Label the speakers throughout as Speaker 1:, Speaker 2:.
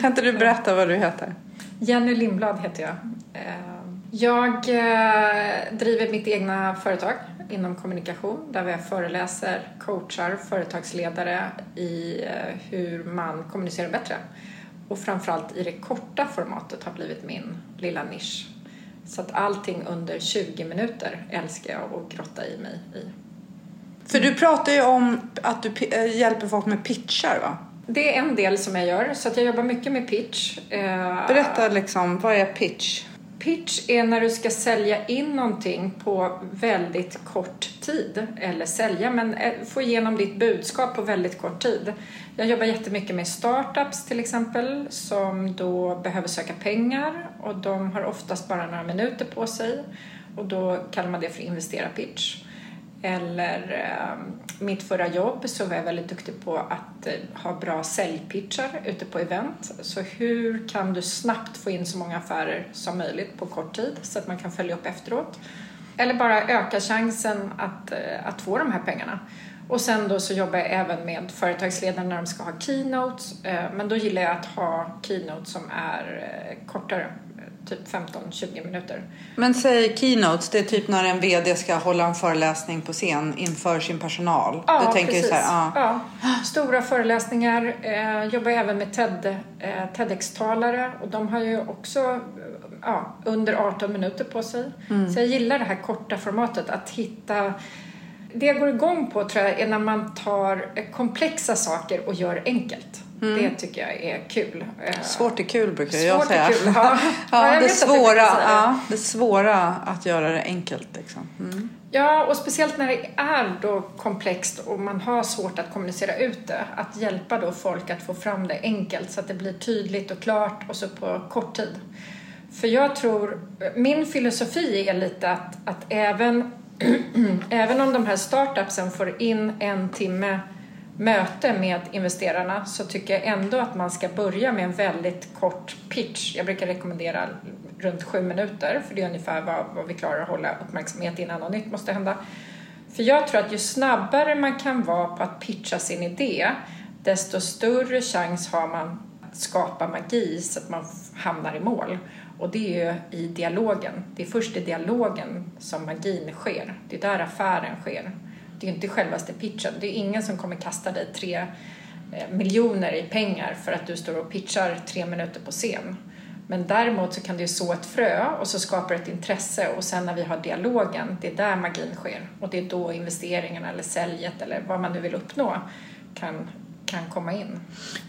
Speaker 1: Kan inte du berätta vad du heter?
Speaker 2: Jenny Lindblad heter jag. Eh, jag eh, driver mitt egna företag inom kommunikation där vi föreläser, coachar företagsledare i eh, hur man kommunicerar bättre. Och framförallt i det korta formatet har blivit min lilla nisch. Så att allting under 20 minuter älskar jag att grotta i mig i.
Speaker 1: För du pratar ju om att du hjälper folk med pitchar va?
Speaker 2: Det är en del som jag gör, så att jag jobbar mycket med pitch.
Speaker 1: Berätta liksom, vad är pitch?
Speaker 2: Pitch är när du ska sälja in någonting på väldigt kort tid. Eller sälja, men eh, få igenom ditt budskap på väldigt kort tid. Jag jobbar jättemycket med startups till exempel som då behöver söka pengar och de har oftast bara några minuter på sig och då kallar man det för investera pitch. Eller eh, mitt förra jobb så var jag väldigt duktig på att eh, ha bra säljpitchar ute på event. Så hur kan du snabbt få in så många affärer som möjligt på kort tid så att man kan följa upp efteråt? Eller bara öka chansen att, eh, att få de här pengarna. Och sen då så jobbar jag även med företagsledare när de ska ha keynotes. Eh, men då gillar jag att ha keynotes som är eh, kortare typ 15-20 minuter.
Speaker 1: Men säg keynotes, det är typ när en VD ska hålla en föreläsning på scen inför sin personal.
Speaker 2: Ja,
Speaker 1: du tänker
Speaker 2: precis.
Speaker 1: Så här,
Speaker 2: ja. ja. Stora föreläsningar. Eh, jobbar även med TED, eh, TEDx-talare och de har ju också ja, under 18 minuter på sig. Mm. Så jag gillar det här korta formatet, att hitta det jag går igång på tror jag är när man tar komplexa saker och gör enkelt. Mm. Det tycker jag är kul.
Speaker 1: Eh, Svårt är kul brukar
Speaker 2: Svårt
Speaker 1: jag säga.
Speaker 2: Är kul, ja.
Speaker 1: ja, ja det, svåra, ja, det svåra att göra det enkelt. Liksom. Mm.
Speaker 2: Ja, och speciellt när det är då komplext och man har svårt att kommunicera ut det. Att hjälpa då folk att få fram det enkelt så att det blir tydligt och klart och så på kort tid. För jag tror, min filosofi är lite att, att även, även om de här startupsen får in en timme möte med investerarna så tycker jag ändå att man ska börja med en väldigt kort pitch. Jag brukar rekommendera runt sju minuter för det är ungefär vad, vad vi klarar att hålla uppmärksamhet innan något nytt måste hända. För jag tror att ju snabbare man kan vara på att pitcha sin idé desto större chans har man att skapa magi så att man hamnar i mål. Och det är ju i dialogen. Det är först i dialogen som magin sker. Det är där affären sker. Det är inte självaste pitchen. Det är ingen som kommer kasta dig tre eh, miljoner i pengar för att du står och pitchar tre minuter på scen. Men däremot så kan du så ett frö och så skapar ett intresse och sen när vi har dialogen, det är där magin sker. Och det är då investeringarna eller säljet eller vad man nu vill uppnå kan kan komma in.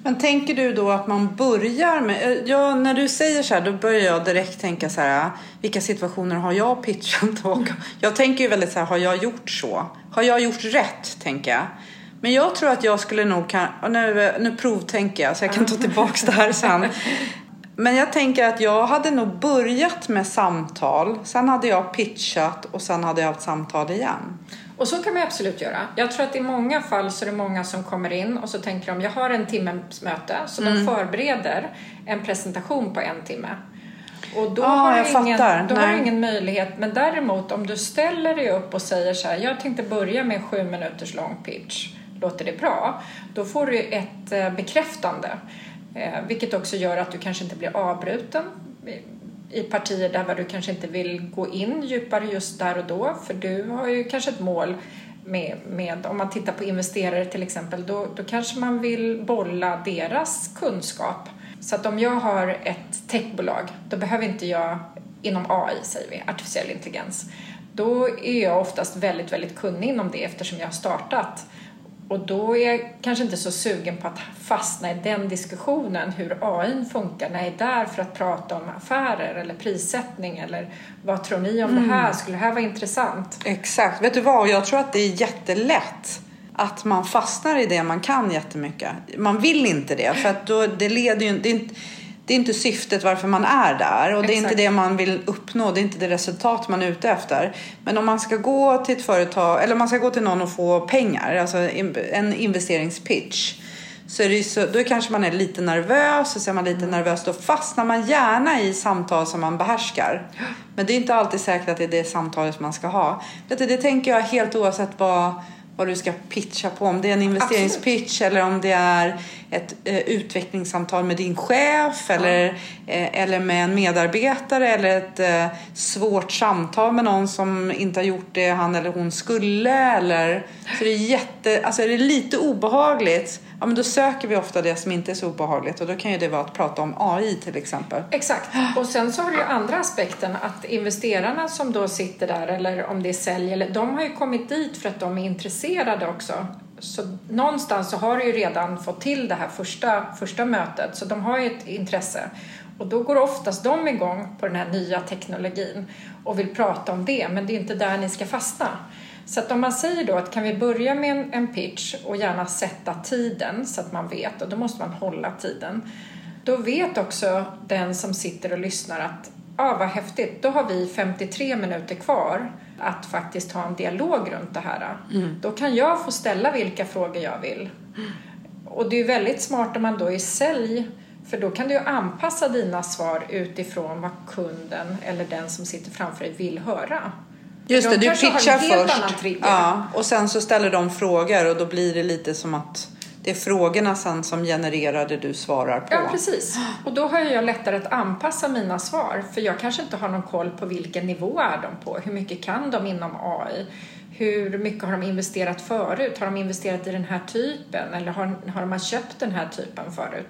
Speaker 1: Men tänker du då att man börjar med, eh, ja när du säger så här då börjar jag direkt tänka så här, vilka situationer har jag pitchat och jag tänker ju väldigt så här, har jag gjort så? Har jag gjort rätt, tänker jag. Men jag tror att jag skulle nog kan, nu, nu provtänker jag så jag kan ta tillbaks det här sen. Men jag tänker att jag hade nog börjat med samtal, sen hade jag pitchat och sen hade jag haft samtal igen.
Speaker 2: Och så kan man absolut göra. Jag tror att i många fall så är det många som kommer in och så tänker de, jag har en timmes möte, så mm. de förbereder en presentation på en timme. Och då, ah, har, ingen, då har du ingen möjlighet. Men däremot om du ställer dig upp och säger så här, jag tänkte börja med en sju minuters lång pitch. Låter det bra? Då får du ett eh, bekräftande. Eh, vilket också gör att du kanske inte blir avbruten i partier där du kanske inte vill gå in djupare just där och då. För du har ju kanske ett mål med, med om man tittar på investerare till exempel då, då kanske man vill bolla deras kunskap. Så att om jag har ett techbolag då behöver inte jag inom AI säger vi, artificiell intelligens. Då är jag oftast väldigt, väldigt kunnig inom det eftersom jag har startat och då är jag kanske inte så sugen på att fastna i den diskussionen hur AI funkar när jag är där för att prata om affärer eller prissättning eller vad tror ni om mm. det här? Skulle det här vara intressant?
Speaker 1: Exakt. Vet du vad? Jag tror att det är jättelätt att man fastnar i det man kan jättemycket. Man vill inte det för att då, det leder ju det det är inte syftet varför man är där och det är inte det man vill uppnå, det är inte det resultat man är ute efter. Men om man ska gå till ett företag, eller om man ska gå till någon och få pengar, alltså en investeringspitch, så är det så, då kanske man är lite nervös och så är man lite mm. nervös, då fastnar man gärna i samtal som man behärskar. Men det är inte alltid säkert att det är det samtalet man ska ha. Det, det tänker jag helt oavsett vad vad du ska pitcha på. Om det är en investeringspitch Absolut. eller om det är ett eh, utvecklingssamtal med din chef eller, eh, eller med en medarbetare eller ett eh, svårt samtal med någon som inte har gjort det han eller hon skulle. Eller, så det är, jätte, alltså är det lite obehagligt ja, men då söker vi ofta det som inte är så obehagligt och då kan ju det vara att prata om AI till exempel.
Speaker 2: Exakt. Och sen så har du ju andra aspekten att investerarna som då sitter där eller om det är sälj, eller, de har ju kommit dit för att de är intresserade också. Så någonstans så har du ju redan fått till det här första, första mötet så de har ju ett intresse. Och då går oftast de igång på den här nya teknologin och vill prata om det men det är inte där ni ska fastna. Så att om man säger då att kan vi börja med en, en pitch och gärna sätta tiden så att man vet och då måste man hålla tiden. Då vet också den som sitter och lyssnar att ja, ah, vad häftigt, då har vi 53 minuter kvar att faktiskt ha en dialog runt det här. Mm. Då kan jag få ställa vilka frågor jag vill. Mm. Och det är väldigt smart om man då är sälj för då kan du anpassa dina svar utifrån vad kunden eller den som sitter framför dig vill höra.
Speaker 1: Just det, du pitchar först. Ja, och sen så ställer de frågor och då blir det lite som att det är frågorna sen som genererar det du svarar på.
Speaker 2: Ja, precis. Och då har jag lättare att anpassa mina svar för jag kanske inte har någon koll på vilken nivå är de på. Hur mycket kan de inom AI? Hur mycket har de investerat förut? Har de investerat i den här typen eller har, har de köpt den här typen förut?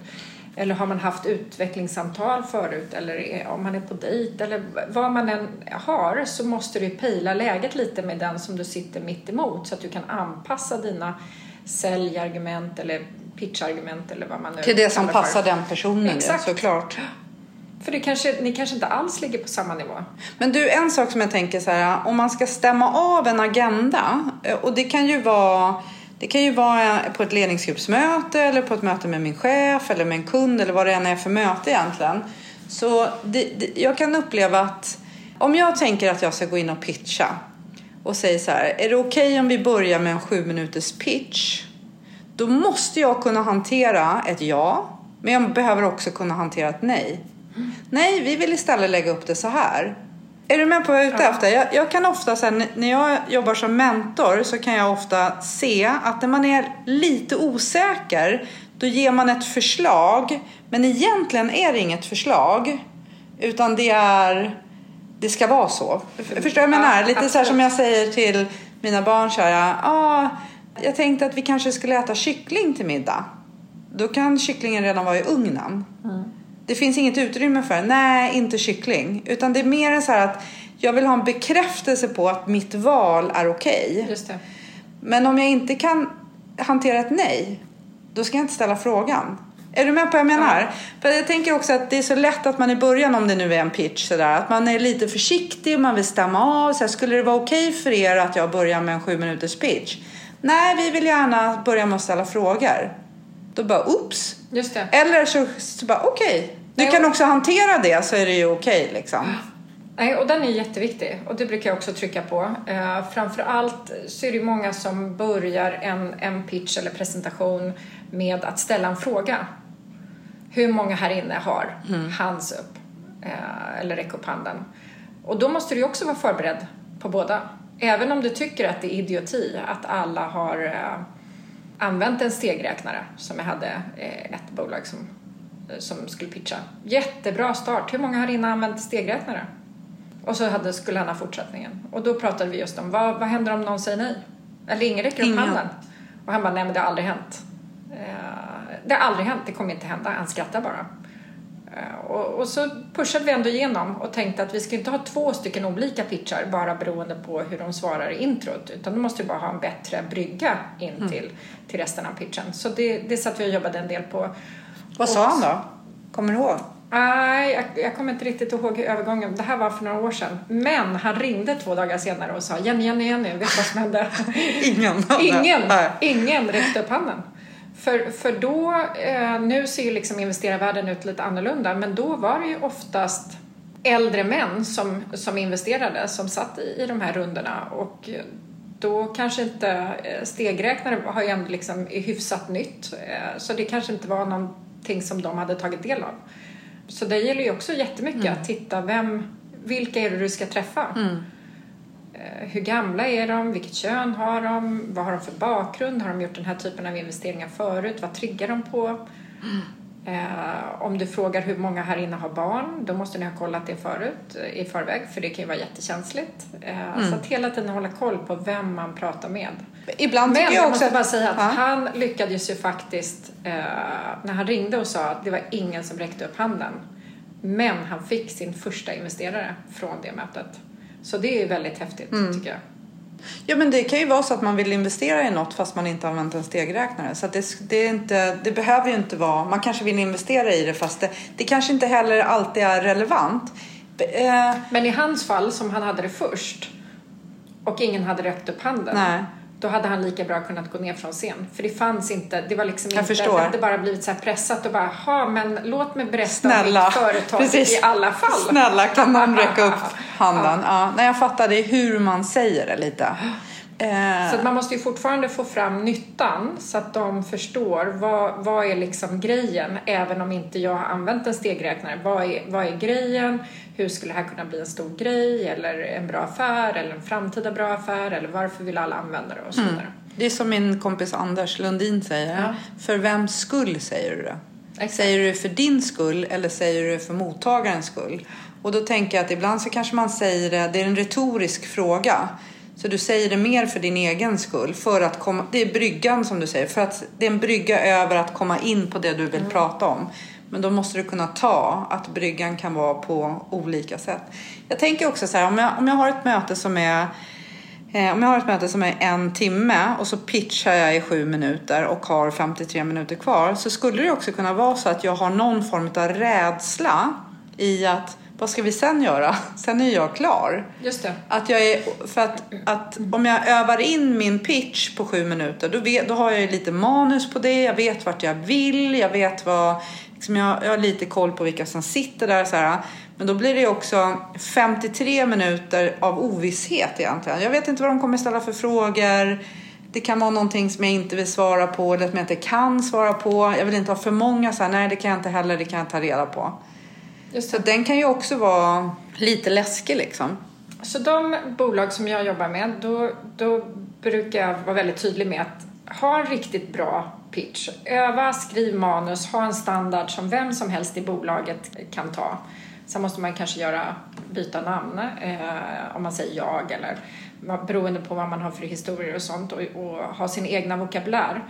Speaker 2: Eller har man haft utvecklingssamtal förut eller om man är på dejt eller vad man än har så måste du pejla läget lite med den som du sitter mitt emot så att du kan anpassa dina säljargument eller pitchargument eller vad man nu
Speaker 1: Till det som passar den personen Exakt. Ja, såklart.
Speaker 2: För det kanske, ni kanske inte alls ligger på samma nivå.
Speaker 1: Men du, en sak som jag tänker så här, om man ska stämma av en agenda och det kan ju vara det kan ju vara på ett ledningsgruppsmöte eller på ett möte med min chef eller med en kund eller vad det än är för möte egentligen. Så det, det, jag kan uppleva att om jag tänker att jag ska gå in och pitcha och säger så här, är det okej okay om vi börjar med en sju minuters pitch? Då måste jag kunna hantera ett ja, men jag behöver också kunna hantera ett nej. Nej, vi vill istället lägga upp det så här. Är du med på vad jag är ute efter? Jag, jag, kan ofta, sen, när jag jobbar som mentor så kan jag ofta se att när man är lite osäker då ger man ett förslag men egentligen är det inget förslag utan det är det ska vara så. Förstår du vad jag menar? Lite så här som jag säger till mina barn så här, ah, jag tänkte att vi kanske skulle äta kyckling till middag. Då kan kycklingen redan vara i ugnen. Mm. Det finns inget utrymme för nej, inte kyckling. Utan det är mer så här att jag vill ha en bekräftelse på att mitt val är okej. Okay. Men om jag inte kan hantera ett nej, då ska jag inte ställa frågan. Är du med på vad jag menar? Ja. För jag tänker också att det är så lätt att man i början, om det nu är en pitch, sådär, att man är lite försiktig, man vill stämma av. Så här, skulle det vara okej okay för er att jag börjar med en sju minuters pitch? Nej, vi vill gärna börja med att ställa frågor. Då bara, oops.
Speaker 2: Just det.
Speaker 1: Eller så, så bara, okej. Okay. Du kan också hantera det så är det ju okej okay, liksom.
Speaker 2: Nej, och den är jätteviktig och det brukar jag också trycka på. Eh, framförallt så är det många som börjar en, en pitch eller presentation med att ställa en fråga. Hur många här inne har mm. hands upp eh, eller räck upp handen? Och då måste du också vara förberedd på båda. Även om du tycker att det är idioti att alla har eh, använt en stegräknare som jag hade eh, ett bolag som, eh, som skulle pitcha. Jättebra start. Hur många har inne använt stegräknare? Och så hade, skulle han ha fortsättningen. Och då pratade vi just om vad, vad händer om någon säger nej? Eller ingen räcker upp handen. Och han bara, nej men det har aldrig hänt. Eh, det har aldrig hänt, det kommer inte hända. Han skrattar bara. Eh, och, och, så pushade vi ändå igenom och tänkte att vi ska inte ha två stycken olika pitchar bara beroende på hur de svarar i introt. Utan då måste vi bara ha en bättre brygga in mm. till, till resten av pitchen. Så det, det satt vi och jobbade en del på.
Speaker 1: Vad sa han då? Kommer du ihåg?
Speaker 2: Nej, jag, jag kommer inte riktigt ihåg övergången. Det här var för några år sedan. Men han ringde två dagar senare och sa Jenny, Jenny, Jenny, vet du vad som hände?
Speaker 1: ingen.
Speaker 2: ingen, ingen räckte upp handen. För, för då, eh, nu ser ju liksom investerarvärlden ut lite annorlunda, men då var det ju oftast äldre män som, som investerade, som satt i, i de här rundorna och då kanske inte eh, stegräknare har ju ändå liksom hyfsat nytt, eh, så det kanske inte var någonting som de hade tagit del av. Så det gäller ju också jättemycket mm. att titta vem, vilka är det du ska träffa? Mm. Hur gamla är de? Vilket kön har de? Vad har de för bakgrund? Har de gjort den här typen av investeringar förut? Vad triggar de på? Mm. Eh, om du frågar hur många här inne har barn, då måste ni ha kollat det förut i förväg, för det kan ju vara jättekänsligt. Eh, mm. Så att hela tiden hålla koll på vem man pratar med.
Speaker 1: Ibland Men jag,
Speaker 2: jag
Speaker 1: måste
Speaker 2: bara säga att ja. han lyckades ju faktiskt, eh, när han ringde och sa att det var ingen som räckte upp handen. Men han fick sin första investerare från det mötet. Så det är väldigt häftigt mm. tycker jag.
Speaker 1: Ja men det kan ju vara så att man vill investera i något fast man inte använt en stegräknare. Så det, det, är inte, det behöver ju inte vara, man kanske vill investera i det fast det, det kanske inte heller alltid är relevant.
Speaker 2: Eh, men i hans fall som han hade det först och ingen hade räckt upp handen. Nej då hade han lika bra kunnat gå ner från scen. För det fanns inte, det var liksom
Speaker 1: jag
Speaker 2: inte, det hade bara blivit så pressat och bara, ha men låt mig berätta Snälla. om mitt företag Precis. i alla fall.
Speaker 1: Snälla, kan någon räcka upp handen? Ja. ja. Nej, jag fattar, det är hur man säger det lite.
Speaker 2: Eh. Så att man måste ju fortfarande få fram nyttan så att de förstår vad, vad är liksom grejen även om inte jag har använt en stegräknare. Vad är, vad är grejen? Hur skulle det här kunna bli en stor grej eller en bra affär eller en framtida bra affär eller varför vill alla använda det och så mm. vidare. Mm.
Speaker 1: Det är som min kompis Anders Lundin säger. Ja. För vems skull säger du det? Exakt. Säger du för din skull eller säger du för mottagarens skull? Och då tänker jag att ibland så kanske man säger det, det är en retorisk fråga. Så du säger det mer för din egen skull. För att komma, det är bryggan som du säger. För att det är en brygga över att komma in på det du vill mm. prata om. Men då måste du kunna ta att bryggan kan vara på olika sätt. Jag tänker också så här, om jag, om jag har ett möte som är eh, om jag har ett möte som är en timme och så pitchar jag i sju minuter och har 53 minuter kvar så skulle det också kunna vara så att jag har någon form av rädsla i att vad ska vi sen göra? Sen är jag klar.
Speaker 2: Just det.
Speaker 1: Att jag är, för att, att om jag övar in min pitch på sju minuter då, vet, då har jag lite manus på det. Jag vet vart jag vill. Jag vet vad, liksom jag, jag har lite koll på vilka som sitter där. Så här. Men då blir det också 53 minuter av ovisshet egentligen. Jag vet inte vad de kommer ställa för frågor. Det kan vara någonting som jag inte vill svara på eller som jag inte kan svara på. Jag vill inte ha för många så här, nej det kan jag inte heller, det kan jag ta reda på. Så den kan ju också vara lite läskig liksom.
Speaker 2: Så de bolag som jag jobbar med, då, då brukar jag vara väldigt tydlig med att ha en riktigt bra pitch. Öva, skriv manus, ha en standard som vem som helst i bolaget kan ta. Sen måste man kanske göra, byta namn eh, om man säger jag eller beroende på vad man har för historier och sånt och, och ha sin egna vokabulär.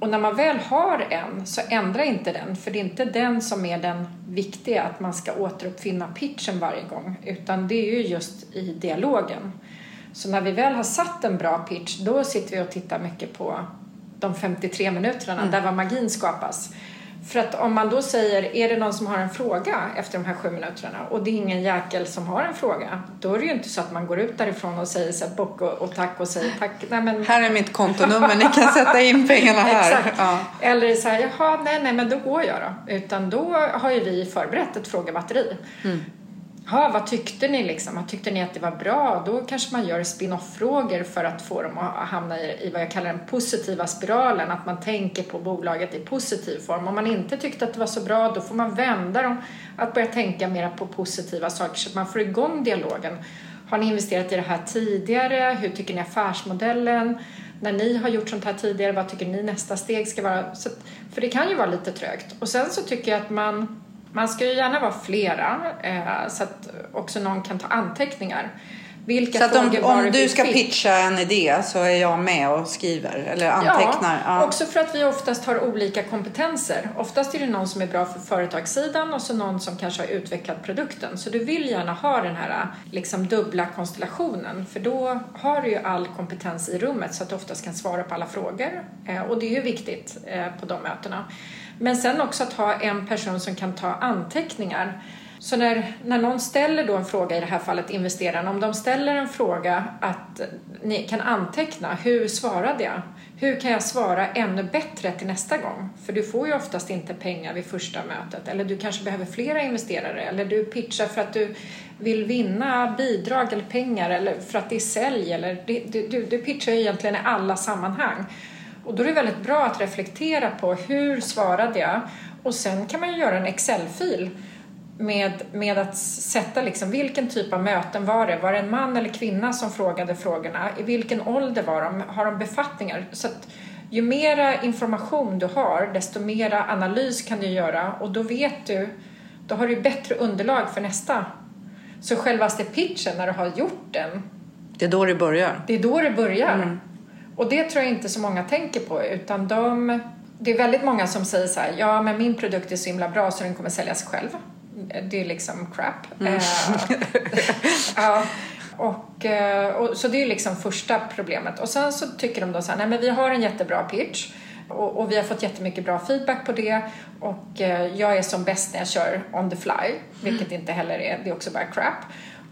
Speaker 2: Och när man väl har en så ändra inte den, för det är inte den som är den viktiga, att man ska återuppfinna pitchen varje gång, utan det är ju just i dialogen. Så när vi väl har satt en bra pitch, då sitter vi och tittar mycket på de 53 minuterna, mm. där var magin skapas. För att om man då säger, är det någon som har en fråga efter de här sju minuterna och det är ingen jäkel som har en fråga, då är det ju inte så att man går ut därifrån och säger så här, bock och, och tack och säger tack.
Speaker 1: Nej, men... Här är mitt kontonummer, ni kan sätta in pengarna här.
Speaker 2: Exakt. Ja. Eller så här, jaha, nej, nej, men då går jag då. Utan då har ju vi förberett ett frågebatteri. Mm. Ja, vad tyckte ni liksom? Tyckte ni att det var bra? Då kanske man gör spin-off-frågor för att få dem att hamna i, i vad jag kallar den positiva spiralen, att man tänker på bolaget i positiv form. Om man inte tyckte att det var så bra, då får man vända dem att börja tänka mer på positiva saker så att man får igång dialogen. Har ni investerat i det här tidigare? Hur tycker ni affärsmodellen? När ni har gjort sånt här tidigare, vad tycker ni nästa steg ska vara? Så, för det kan ju vara lite trögt. Och sen så tycker jag att man man ska ju gärna vara flera eh, så att också någon kan ta anteckningar.
Speaker 1: Vilka så att om, om du ska pitcha en idé så är jag med och skriver eller antecknar?
Speaker 2: Ja, ja, också för att vi oftast har olika kompetenser. Oftast är det någon som är bra för företagssidan och så någon som kanske har utvecklat produkten. Så du vill gärna ha den här liksom dubbla konstellationen för då har du ju all kompetens i rummet så att du oftast kan svara på alla frågor. Eh, och det är ju viktigt eh, på de mötena. Men sen också att ha en person som kan ta anteckningar. Så när, när någon ställer då en fråga, i det här fallet investeraren, om de ställer en fråga att ni kan anteckna, hur svarade jag? Hur kan jag svara ännu bättre till nästa gång? För du får ju oftast inte pengar vid första mötet. Eller du kanske behöver flera investerare. Eller du pitchar för att du vill vinna bidrag eller pengar. Eller för att det är sälj. Eller du, du, du pitchar ju egentligen i alla sammanhang. Och då är det väldigt bra att reflektera på hur svarade jag? Och sen kan man ju göra en Excel-fil med, med att sätta liksom, vilken typ av möten var det? Var det en man eller kvinna som frågade frågorna? I vilken ålder var de? Har de befattningar? Så att, ju mera information du har, desto mera analys kan du göra och då vet du, då har du bättre underlag för nästa. Så självaste pitchen, när du har gjort den,
Speaker 1: Det är då det börjar.
Speaker 2: det är då det börjar. Och det tror jag inte så många tänker på utan de, det är väldigt många som säger så här, ja men min produkt är så himla bra så den kommer sälja sig själv. Det är liksom crap. Eh, ja. Och, eh, och, så det är liksom första problemet. Och sen så tycker de då så här, nej men vi har en jättebra pitch och, och vi har fått jättemycket bra feedback på det och eh, jag är som bäst när jag kör on the fly, vilket inte heller är, det är också bara crap.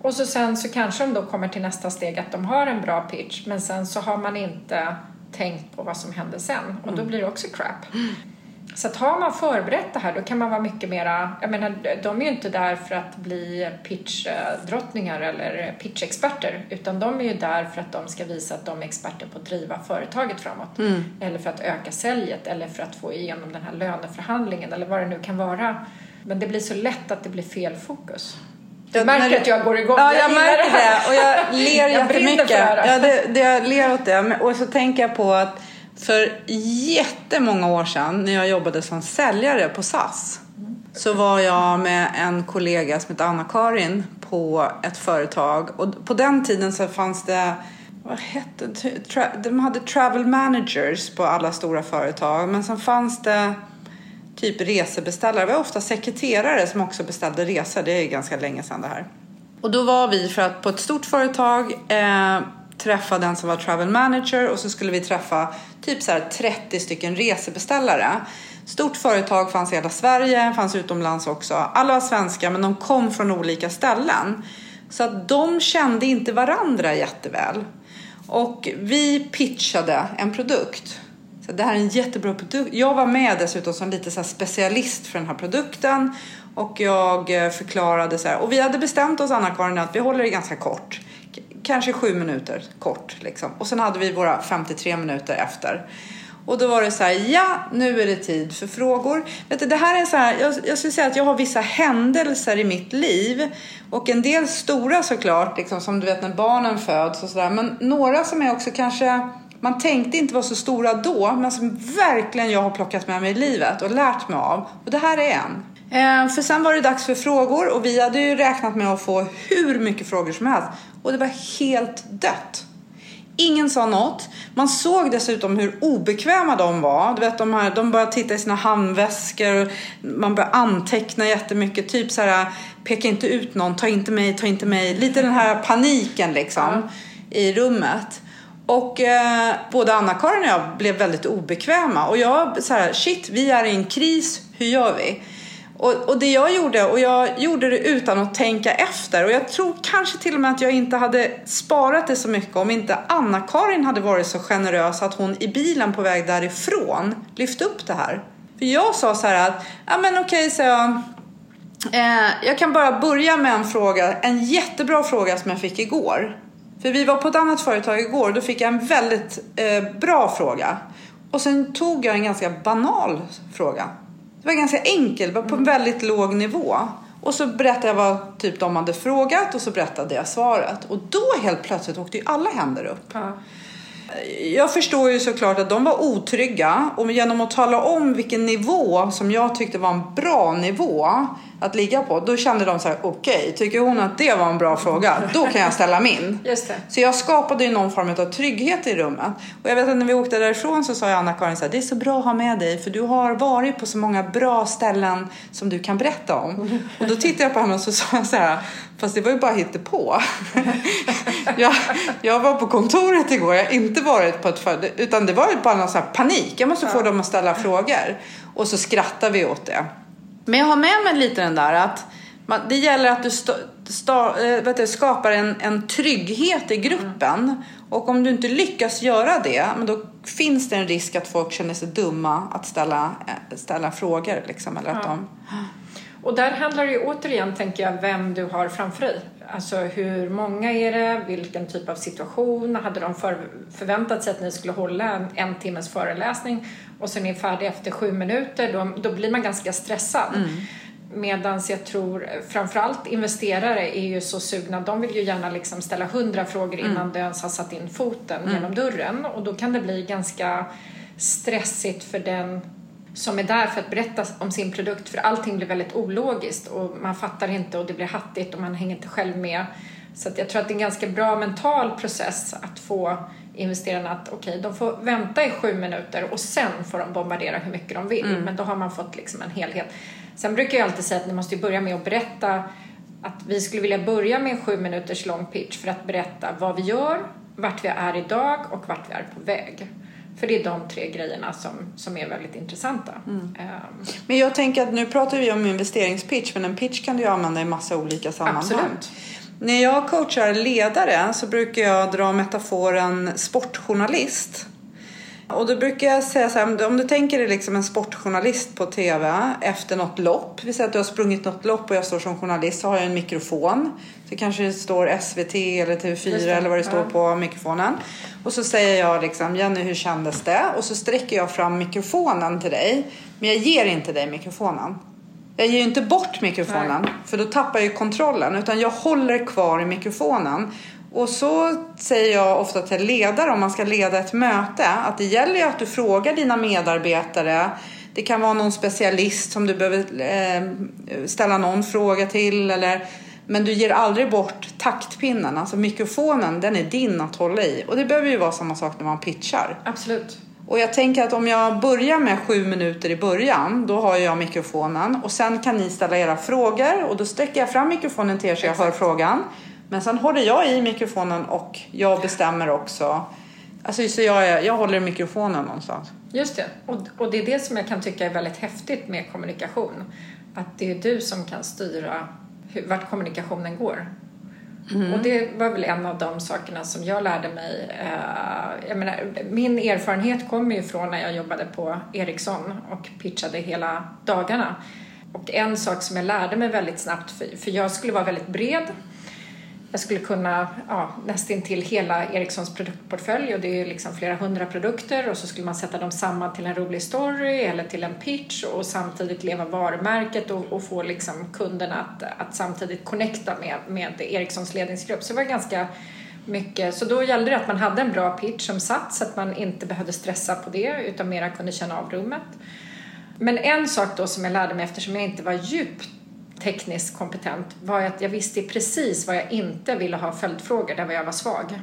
Speaker 2: Och så sen så kanske de då kommer till nästa steg att de har en bra pitch men sen så har man inte tänkt på vad som händer sen och då blir det också crap. Så att har man förberett det här då kan man vara mycket mera, jag menar de är ju inte där för att bli pitchdrottningar eller pitchexperter utan de är ju där för att de ska visa att de är experter på att driva företaget framåt. Eller för att öka säljet eller för att få igenom den här löneförhandlingen eller vad det nu kan vara. Men det blir så lätt att det blir fel fokus. Du märker
Speaker 1: när-
Speaker 2: att jag går igång.
Speaker 1: Ja, jag
Speaker 2: gillar
Speaker 1: märker
Speaker 2: här.
Speaker 1: det. Och jag ler
Speaker 2: Jag
Speaker 1: jättemycket.
Speaker 2: för det.
Speaker 1: Ja, det, det, jag ler åt det. Och så tänker jag på att för jättemånga år sedan när jag jobbade som säljare på SAS så var jag med en kollega som hette Anna-Karin på ett företag. Och på den tiden så fanns det vad hette det? De hade travel managers på alla stora företag. Men sen fanns det typ resebeställare. Vi var ofta sekreterare som också beställde resor. Det är ganska länge sedan det här. Och då var vi för att på ett stort företag eh, träffa den som var travel manager och så skulle vi träffa typ så här 30 stycken resebeställare. Stort företag fanns i hela Sverige, fanns utomlands också. Alla var svenska men de kom från olika ställen. Så att de kände inte varandra jätteväl. Och vi pitchade en produkt. Så det här är en jättebra produkt. Jag var med dessutom som lite så här specialist för den här produkten. Och jag eh, förklarade så här. Och vi hade bestämt oss Anna-Karin att vi håller det ganska kort. Kanske sju minuter kort liksom. Och sen hade vi våra 53 minuter efter. Och då var det så här, ja nu är det tid för frågor. Vet du, det här är så här, jag, jag skulle säga att jag har vissa händelser i mitt liv. Och en del stora såklart, liksom, som du vet när barnen föds och sådär. Men några som är också kanske, man tänkte inte var så stora då. Men som verkligen jag har plockat med mig i livet och lärt mig av. Och det här är en. Eh, för sen var det dags för frågor och vi hade ju räknat med att få hur mycket frågor som helst. Och det var helt dött. Ingen sa något. Man såg dessutom hur obekväma de var. Du vet, de, här, de började titta i sina handväskor. Man började anteckna jättemycket. Typ så här, peka inte ut någon, ta inte mig, ta inte mig. Lite den här paniken liksom i rummet. Och eh, både Anna-Karin och jag blev väldigt obekväma. Och jag så här, shit, vi är i en kris, hur gör vi? Och, och det jag gjorde, och jag gjorde det utan att tänka efter. Och jag tror kanske till och med att jag inte hade sparat det så mycket om inte Anna-Karin hade varit så generös att hon i bilen på väg därifrån lyfte upp det här. För jag sa så här att, ja men okej, så jag. Eh, jag kan bara börja med en fråga, en jättebra fråga som jag fick igår. För vi var på ett annat företag igår och då fick jag en väldigt eh, bra fråga. Och sen tog jag en ganska banal fråga. Det var ganska var på en väldigt låg nivå. Och så berättade jag vad typ de hade frågat och så berättade jag svaret. Och då helt plötsligt åkte ju alla händer upp.
Speaker 2: Ja.
Speaker 1: Jag förstår ju såklart att de var otrygga och genom att tala om vilken nivå som jag tyckte var en bra nivå att ligga på, då kände de så här: okej, tycker hon att det var en bra fråga, då kan jag ställa min.
Speaker 2: Just det.
Speaker 1: Så jag skapade ju någon form av trygghet i rummet. Och jag vet att när vi åkte därifrån så sa jag Anna-Karin så här, det är så bra att ha med dig för du har varit på så många bra ställen som du kan berätta om. Och då tittade jag på henne och så sa jag så här, fast det var ju bara hittepå. jag, jag var på kontoret igår, jag har inte varit på ett för, utan det var ju bara någon så här panik. Jag måste få dem att ställa frågor. Och så skrattar vi åt det. Men jag har med mig lite den där att man, det gäller att du sta, sta, äh, vet du, skapar en, en trygghet i gruppen. Och om du inte lyckas göra det, men då finns det en risk att folk känner sig dumma att ställa, äh, ställa frågor. Liksom, eller att
Speaker 2: Ja.
Speaker 1: de,
Speaker 2: Och där handlar det ju återigen, tänker jag, vem du har framför dig. Alltså hur många är det? Vilken typ av situation? Hade de för, förväntat sig att ni skulle hålla en, en timmes föreläsning och sen är ni färdiga efter sju minuter? Då, då blir man ganska stressad. Medan jag tror framförallt investerare är ju så sugna, de vill ju gärna liksom ställa hundra frågor innan mm. de ens har satt in foten mm. genom dörren och då kan det bli ganska stressigt för den som är där för att berätta om sin produkt för allting blir väldigt ologiskt och man fattar inte och det blir hattigt och man hänger inte själv med. Så jag tror att det är en ganska bra mental process att få investerarna att okej, okay, de får vänta i sju minuter och sen får de bombardera hur mycket de vill. Mm. Men då har man fått liksom en helhet. Sen brukar jag alltid säga att ni måste börja med att berätta att vi skulle vilja börja med en sju minuters lång pitch för att berätta vad vi gör, vart vi är idag och vart vi är på väg. För det är de tre grejerna som, som är väldigt intressanta. Mm. Um,
Speaker 1: men jag tänker att nu pratar vi om investeringspitch men en pitch kan du ju använda i massa olika sammanhang.
Speaker 2: Absolut.
Speaker 1: När jag coachar ledare så brukar jag dra metaforen sportjournalist. Och då brukar jag säga så här, om du tänker dig liksom en sportjournalist på TV efter något lopp. Vi säger att du har sprungit något lopp och jag står som journalist så har jag en mikrofon. Så kanske det står SVT eller TV4 eller vad det står på mikrofonen. Och så säger jag liksom, Jenny hur kändes det? Och så sträcker jag fram mikrofonen till dig. Men jag ger inte dig mikrofonen. Jag ger ju inte bort mikrofonen Nej. för då tappar jag kontrollen utan jag håller kvar i mikrofonen. Och så säger jag ofta till ledare om man ska leda ett möte att det gäller ju att du frågar dina medarbetare. Det kan vara någon specialist som du behöver eh, ställa någon fråga till eller men du ger aldrig bort taktpinnen, alltså mikrofonen, den är din att hålla i. Och det behöver ju vara samma sak när man pitchar.
Speaker 2: Absolut.
Speaker 1: Och jag tänker att om jag börjar med sju minuter i början, då har jag mikrofonen och sen kan ni ställa era frågor och då sträcker jag fram mikrofonen till er så jag Exakt. hör frågan. Men sen håller jag i mikrofonen och jag bestämmer också. Alltså så jag, jag håller mikrofonen någonstans.
Speaker 2: Just det, och, och det är det som jag kan tycka är väldigt häftigt med kommunikation. Att det är du som kan styra hur, vart kommunikationen går. Mm. Och det var väl en av de sakerna som jag lärde mig. Eh, jag menar, min erfarenhet kommer ju från när jag jobbade på Ericsson och pitchade hela dagarna. Och en sak som jag lärde mig väldigt snabbt, för, för jag skulle vara väldigt bred jag skulle kunna ja, nästintill hela Ericssons produktportfölj och det är liksom flera hundra produkter och så skulle man sätta dem samman till en rolig story eller till en pitch och samtidigt leva varumärket och, och få liksom kunderna att, att samtidigt connecta med, med Ericssons ledningsgrupp. Så det var ganska mycket. Så då gällde det att man hade en bra pitch som satt så att man inte behövde stressa på det utan mera kunde känna av rummet. Men en sak då som jag lärde mig eftersom jag inte var djupt tekniskt kompetent var att jag visste precis vad jag inte ville ha följdfrågor där jag var svag.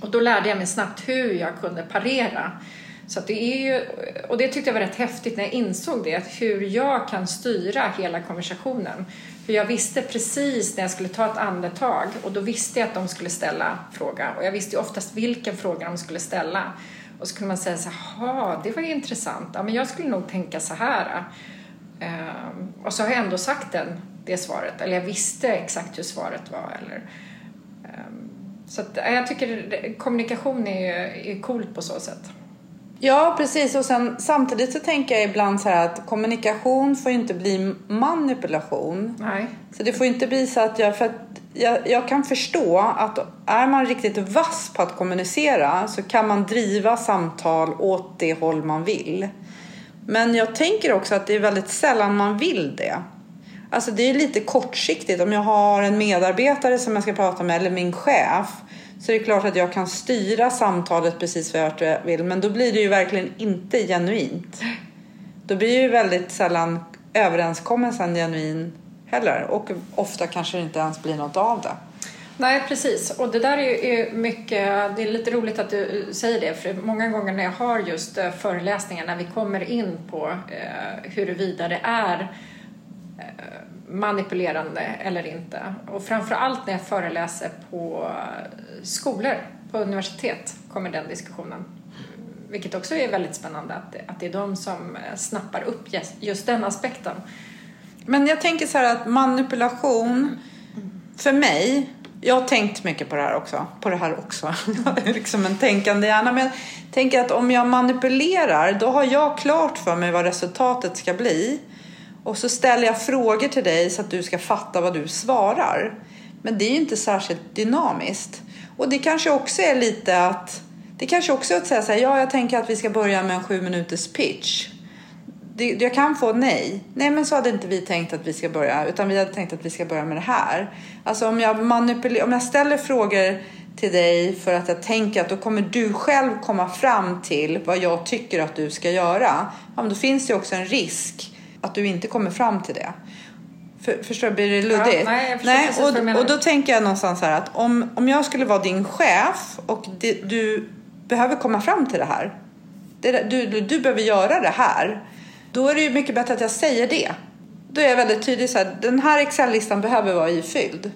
Speaker 2: Och då lärde jag mig snabbt hur jag kunde parera. Så det är ju, och det tyckte jag var rätt häftigt när jag insåg det, att hur jag kan styra hela konversationen. För jag visste precis när jag skulle ta ett andetag och då visste jag att de skulle ställa fråga och jag visste ju oftast vilken fråga de skulle ställa. Och så kunde man säga så här, det var intressant, ja men jag skulle nog tänka så här. Um, och så har jag ändå sagt den, det svaret, eller jag visste exakt hur svaret var. Eller, um, så att, jag tycker kommunikation är, är coolt på så sätt.
Speaker 1: Ja, precis. Och sen, samtidigt så tänker jag ibland så här att kommunikation får inte bli manipulation.
Speaker 2: Nej.
Speaker 1: Så det får inte bli så att jag, för att jag, jag kan förstå att är man riktigt vass på att kommunicera så kan man driva samtal åt det håll man vill. Men jag tänker också att det är väldigt sällan man vill det. Alltså det är lite kortsiktigt. Om jag har en medarbetare som jag ska prata med eller min chef så är det klart att jag kan styra samtalet precis vad jag vill. Men då blir det ju verkligen inte genuint. Då blir ju väldigt sällan överenskommelsen genuin heller. Och ofta kanske det inte ens blir något av det.
Speaker 2: Nej, precis. Och det där är mycket, det är lite roligt att du säger det, för många gånger när jag har just eh, föreläsningar, när vi kommer in på eh, huruvida det är eh, manipulerande eller inte. Och framför allt när jag föreläser på skolor, på universitet, kommer den diskussionen. Vilket också är väldigt spännande, att, att det är de som eh, snappar upp just, just den aspekten.
Speaker 1: Men jag tänker så här att manipulation, för mig, jag har tänkt mycket på det här också. På det här också. Jag är liksom en tänkande hjärna. Men jag tänker att om jag manipulerar då har jag klart för mig vad resultatet ska bli. Och så ställer jag frågor till dig så att du ska fatta vad du svarar. Men det är ju inte särskilt dynamiskt. Och det kanske också är lite att det kanske också är att säga så här, ja jag tänker att vi ska börja med en sju minuters pitch det, jag kan få nej. Nej, men så hade inte vi tänkt att vi ska börja, utan vi hade tänkt att vi ska börja med det här. Alltså om jag manipulerar, om jag ställer frågor till dig för att jag tänker att då kommer du själv komma fram till vad jag tycker att du ska göra. Ja, men då finns det också en risk att du inte kommer fram till det. För, förstår du? Blir det luddigt?
Speaker 2: Ja, nej,
Speaker 1: nej, och, och då tänker jag någonstans så här att om, om jag skulle vara din chef och det, du behöver komma fram till det här. Det, du, du behöver göra det här. Då är det ju mycket bättre att jag säger det. Då är jag väldigt tydlig så här, den här Excel-listan behöver vara ifylld.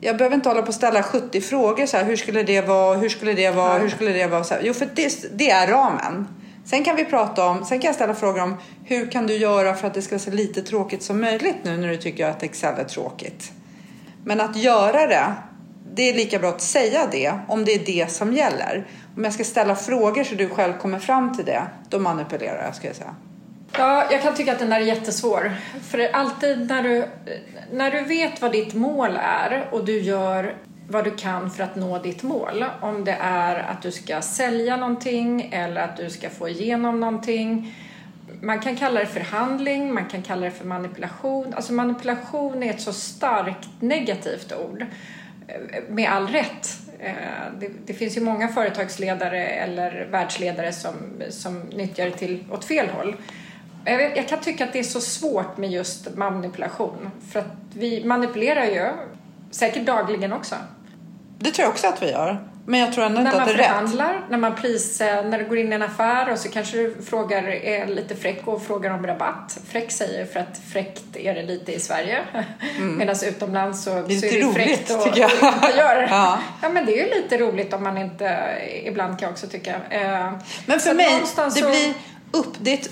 Speaker 1: Jag behöver inte hålla på och ställa 70 frågor så här, hur skulle det vara, hur skulle det vara, hur skulle det vara? Så här, jo, för det, det är ramen. Sen kan vi prata om, sen kan jag ställa frågor om hur kan du göra för att det ska se lite tråkigt som möjligt nu när du tycker att Excel är tråkigt. Men att göra det, det är lika bra att säga det om det är det som gäller. Om jag ska ställa frågor så du själv kommer fram till det, då manipulerar jag ska jag säga.
Speaker 2: Ja, jag kan tycka att den där är jättesvår. För alltid när du, när du vet vad ditt mål är och du gör vad du kan för att nå ditt mål. Om det är att du ska sälja någonting eller att du ska få igenom någonting. Man kan kalla det förhandling, man kan kalla det för manipulation. Alltså manipulation är ett så starkt negativt ord. Med all rätt. Eh, det, det finns ju många företagsledare eller världsledare som, som nyttjar det till åt fel håll. Jag, vet, jag kan tycka att det är så svårt med just manipulation. För att vi manipulerar ju, säkert dagligen också.
Speaker 1: Det tror jag också att vi gör. Men jag tror ändå inte
Speaker 2: När
Speaker 1: att
Speaker 2: man
Speaker 1: det är rätt.
Speaker 2: förhandlar, när man pris, eh, när du går in i en affär och så kanske du frågar, är lite fräck och frågar om rabatt. Fräck säger för att fräckt är det lite i Sverige. Medan utomlands så,
Speaker 1: Mm. Det är
Speaker 2: så
Speaker 1: lite
Speaker 2: är det
Speaker 1: roligt,
Speaker 2: fräckt och,
Speaker 1: tycker jag.
Speaker 2: och inte gör.
Speaker 1: Ja.
Speaker 2: ja men det är ju lite roligt om man inte, ibland kan jag också tycka. Eh,
Speaker 1: Men
Speaker 2: så
Speaker 1: för
Speaker 2: att
Speaker 1: mig, det
Speaker 2: så-
Speaker 1: blir upp... Det är ett,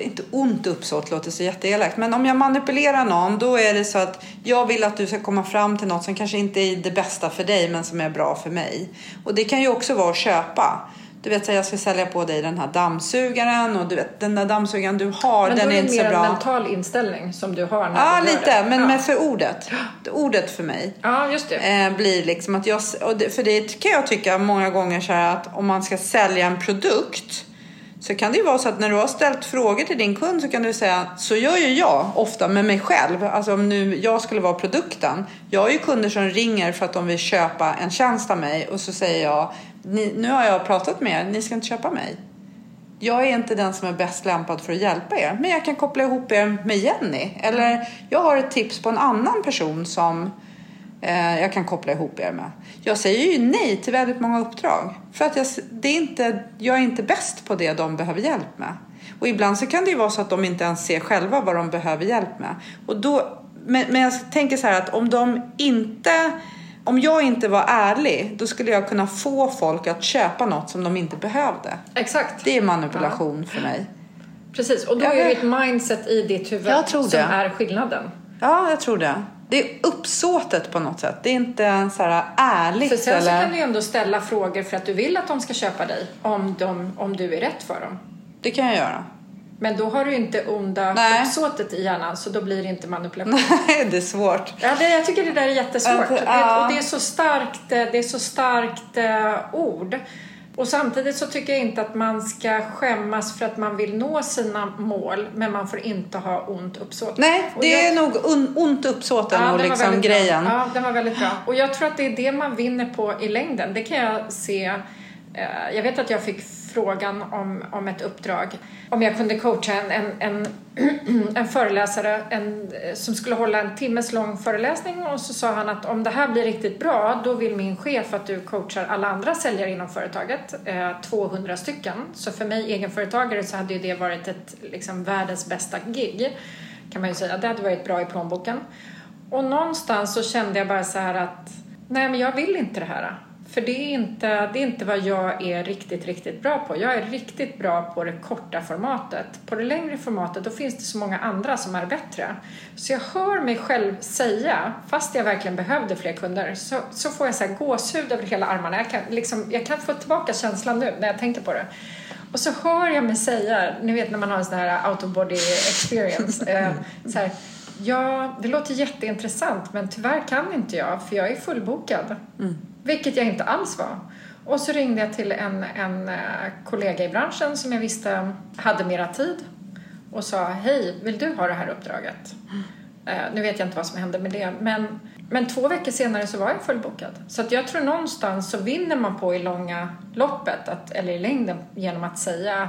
Speaker 1: inte ont uppsåt låter så jätteelakt. Men om jag manipulerar någon då är det så att jag vill att du ska komma fram till något som kanske inte är det bästa för dig men som är bra för mig. Och det kan ju också vara att köpa. Du vet, så jag ska sälja på dig den här dammsugaren och du vet, den där dammsugaren du har,
Speaker 2: Men
Speaker 1: den är
Speaker 2: är det
Speaker 1: inte
Speaker 2: mer
Speaker 1: så
Speaker 2: en
Speaker 1: bra.
Speaker 2: mental inställning som du har när
Speaker 1: Ja,
Speaker 2: du
Speaker 1: lite,
Speaker 2: det.
Speaker 1: men
Speaker 2: ja.
Speaker 1: med för ordet. Ordet för mig.
Speaker 2: Ja, just det.
Speaker 1: Eh, blir liksom att jag, för det kan jag tycka många gånger så här att om man ska sälja en produkt så kan det ju vara så att när du har ställt frågor till din kund så kan du säga så gör ju jag ofta med mig själv. Alltså om nu jag skulle vara produkten. Jag har ju kunder som ringer för att de vill köpa en tjänst av mig och så säger jag "Ni- nu har jag pratat med er, ni ska inte köpa mig. Jag är inte den som är bäst lämpad för att hjälpa er, men jag kan koppla ihop er med Jenny. Eller jag har ett tips på en annan person som eh, jag kan koppla ihop er med. Jag säger ju nej till väldigt många uppdrag. För att jag, det är inte, jag är inte bäst på det de behöver hjälp med. Och ibland så kan det ju vara så att de inte ens ser själva vad de behöver hjälp med. Och då, men, men jag tänker så här att om de inte om jag inte var ärlig, då skulle jag kunna få folk att köpa något som de inte behövde.
Speaker 2: Exakt.
Speaker 1: Det är manipulation för mig.
Speaker 2: Precis, och då
Speaker 1: Jag
Speaker 2: är det ett mindset i ditt huvud som är skillnaden.
Speaker 1: Ja, jag tror det. Det är uppsåtet på något sätt. Det är inte så här ärligt.
Speaker 2: För sen så
Speaker 1: eller...
Speaker 2: kan du ju ändå ställa frågor för att du vill att de ska köpa dig om, de, om du är rätt för dem.
Speaker 1: Det kan jag göra.
Speaker 2: Men då har du inte onda
Speaker 1: Nej.
Speaker 2: uppsåtet i hjärnan så då blir det inte manipulation.
Speaker 1: Nej, det är svårt.
Speaker 2: Ja, det, jag tycker det där är jättesvårt.
Speaker 1: Ja.
Speaker 2: Och det är så starkt, eh, det är så starkt eh, ord. Och samtidigt så tycker jag inte att man ska skämmas för att man vill nå sina mål men man får inte ha ont uppsåt.
Speaker 1: Nej,
Speaker 2: Och
Speaker 1: det
Speaker 2: jag-
Speaker 1: är nog un, ont uppsåt
Speaker 2: den var
Speaker 1: liksom grejen.
Speaker 2: Bra. Ja, den var väldigt bra. Och jag tror att det är det man vinner på i längden. Det kan jag se. eh, Jag vet att jag fick frågan om, om ett uppdrag. Om jag kunde coacha en, en, en, en föreläsare en, som skulle hålla en timmes lång föreläsning och så sa han att om det här blir riktigt bra då vill min chef att du coachar alla andra säljare inom företaget, eh, 200 stycken. Så för mig egenföretagare så hade ju det varit ett liksom, världens bästa gig kan man ju säga. Det hade varit bra i plånboken. Och någonstans så kände jag bara så här att nej men jag vill inte det här. För det är, inte, det är inte vad jag är riktigt, riktigt bra på. Jag är riktigt bra på det korta formatet. På det längre formatet då finns det så många andra som är bättre. Så jag hör mig själv säga, fast jag verkligen behövde fler kunder, så, så får jag så här gåshud över hela armarna. Jag kan, liksom, jag kan få tillbaka känslan nu när jag tänker på det. Och så hör jag mig säga, ni vet när man har en sån här out of body experience, eh, så här, ja, det låter jätteintressant men tyvärr kan inte jag för jag är fullbokad. Vilket jag inte alls var. Och så ringde jag till en, en eh, kollega i branschen som jag visste hade mera tid. och sa hej, vill du ha det här uppdraget? Eh, nu vet jag inte vad som hände med det, men, men två veckor senare så var jag fullbokad. Så att jag tror någonstans så vinner man på i långa loppet, att, eller i längden, genom att säga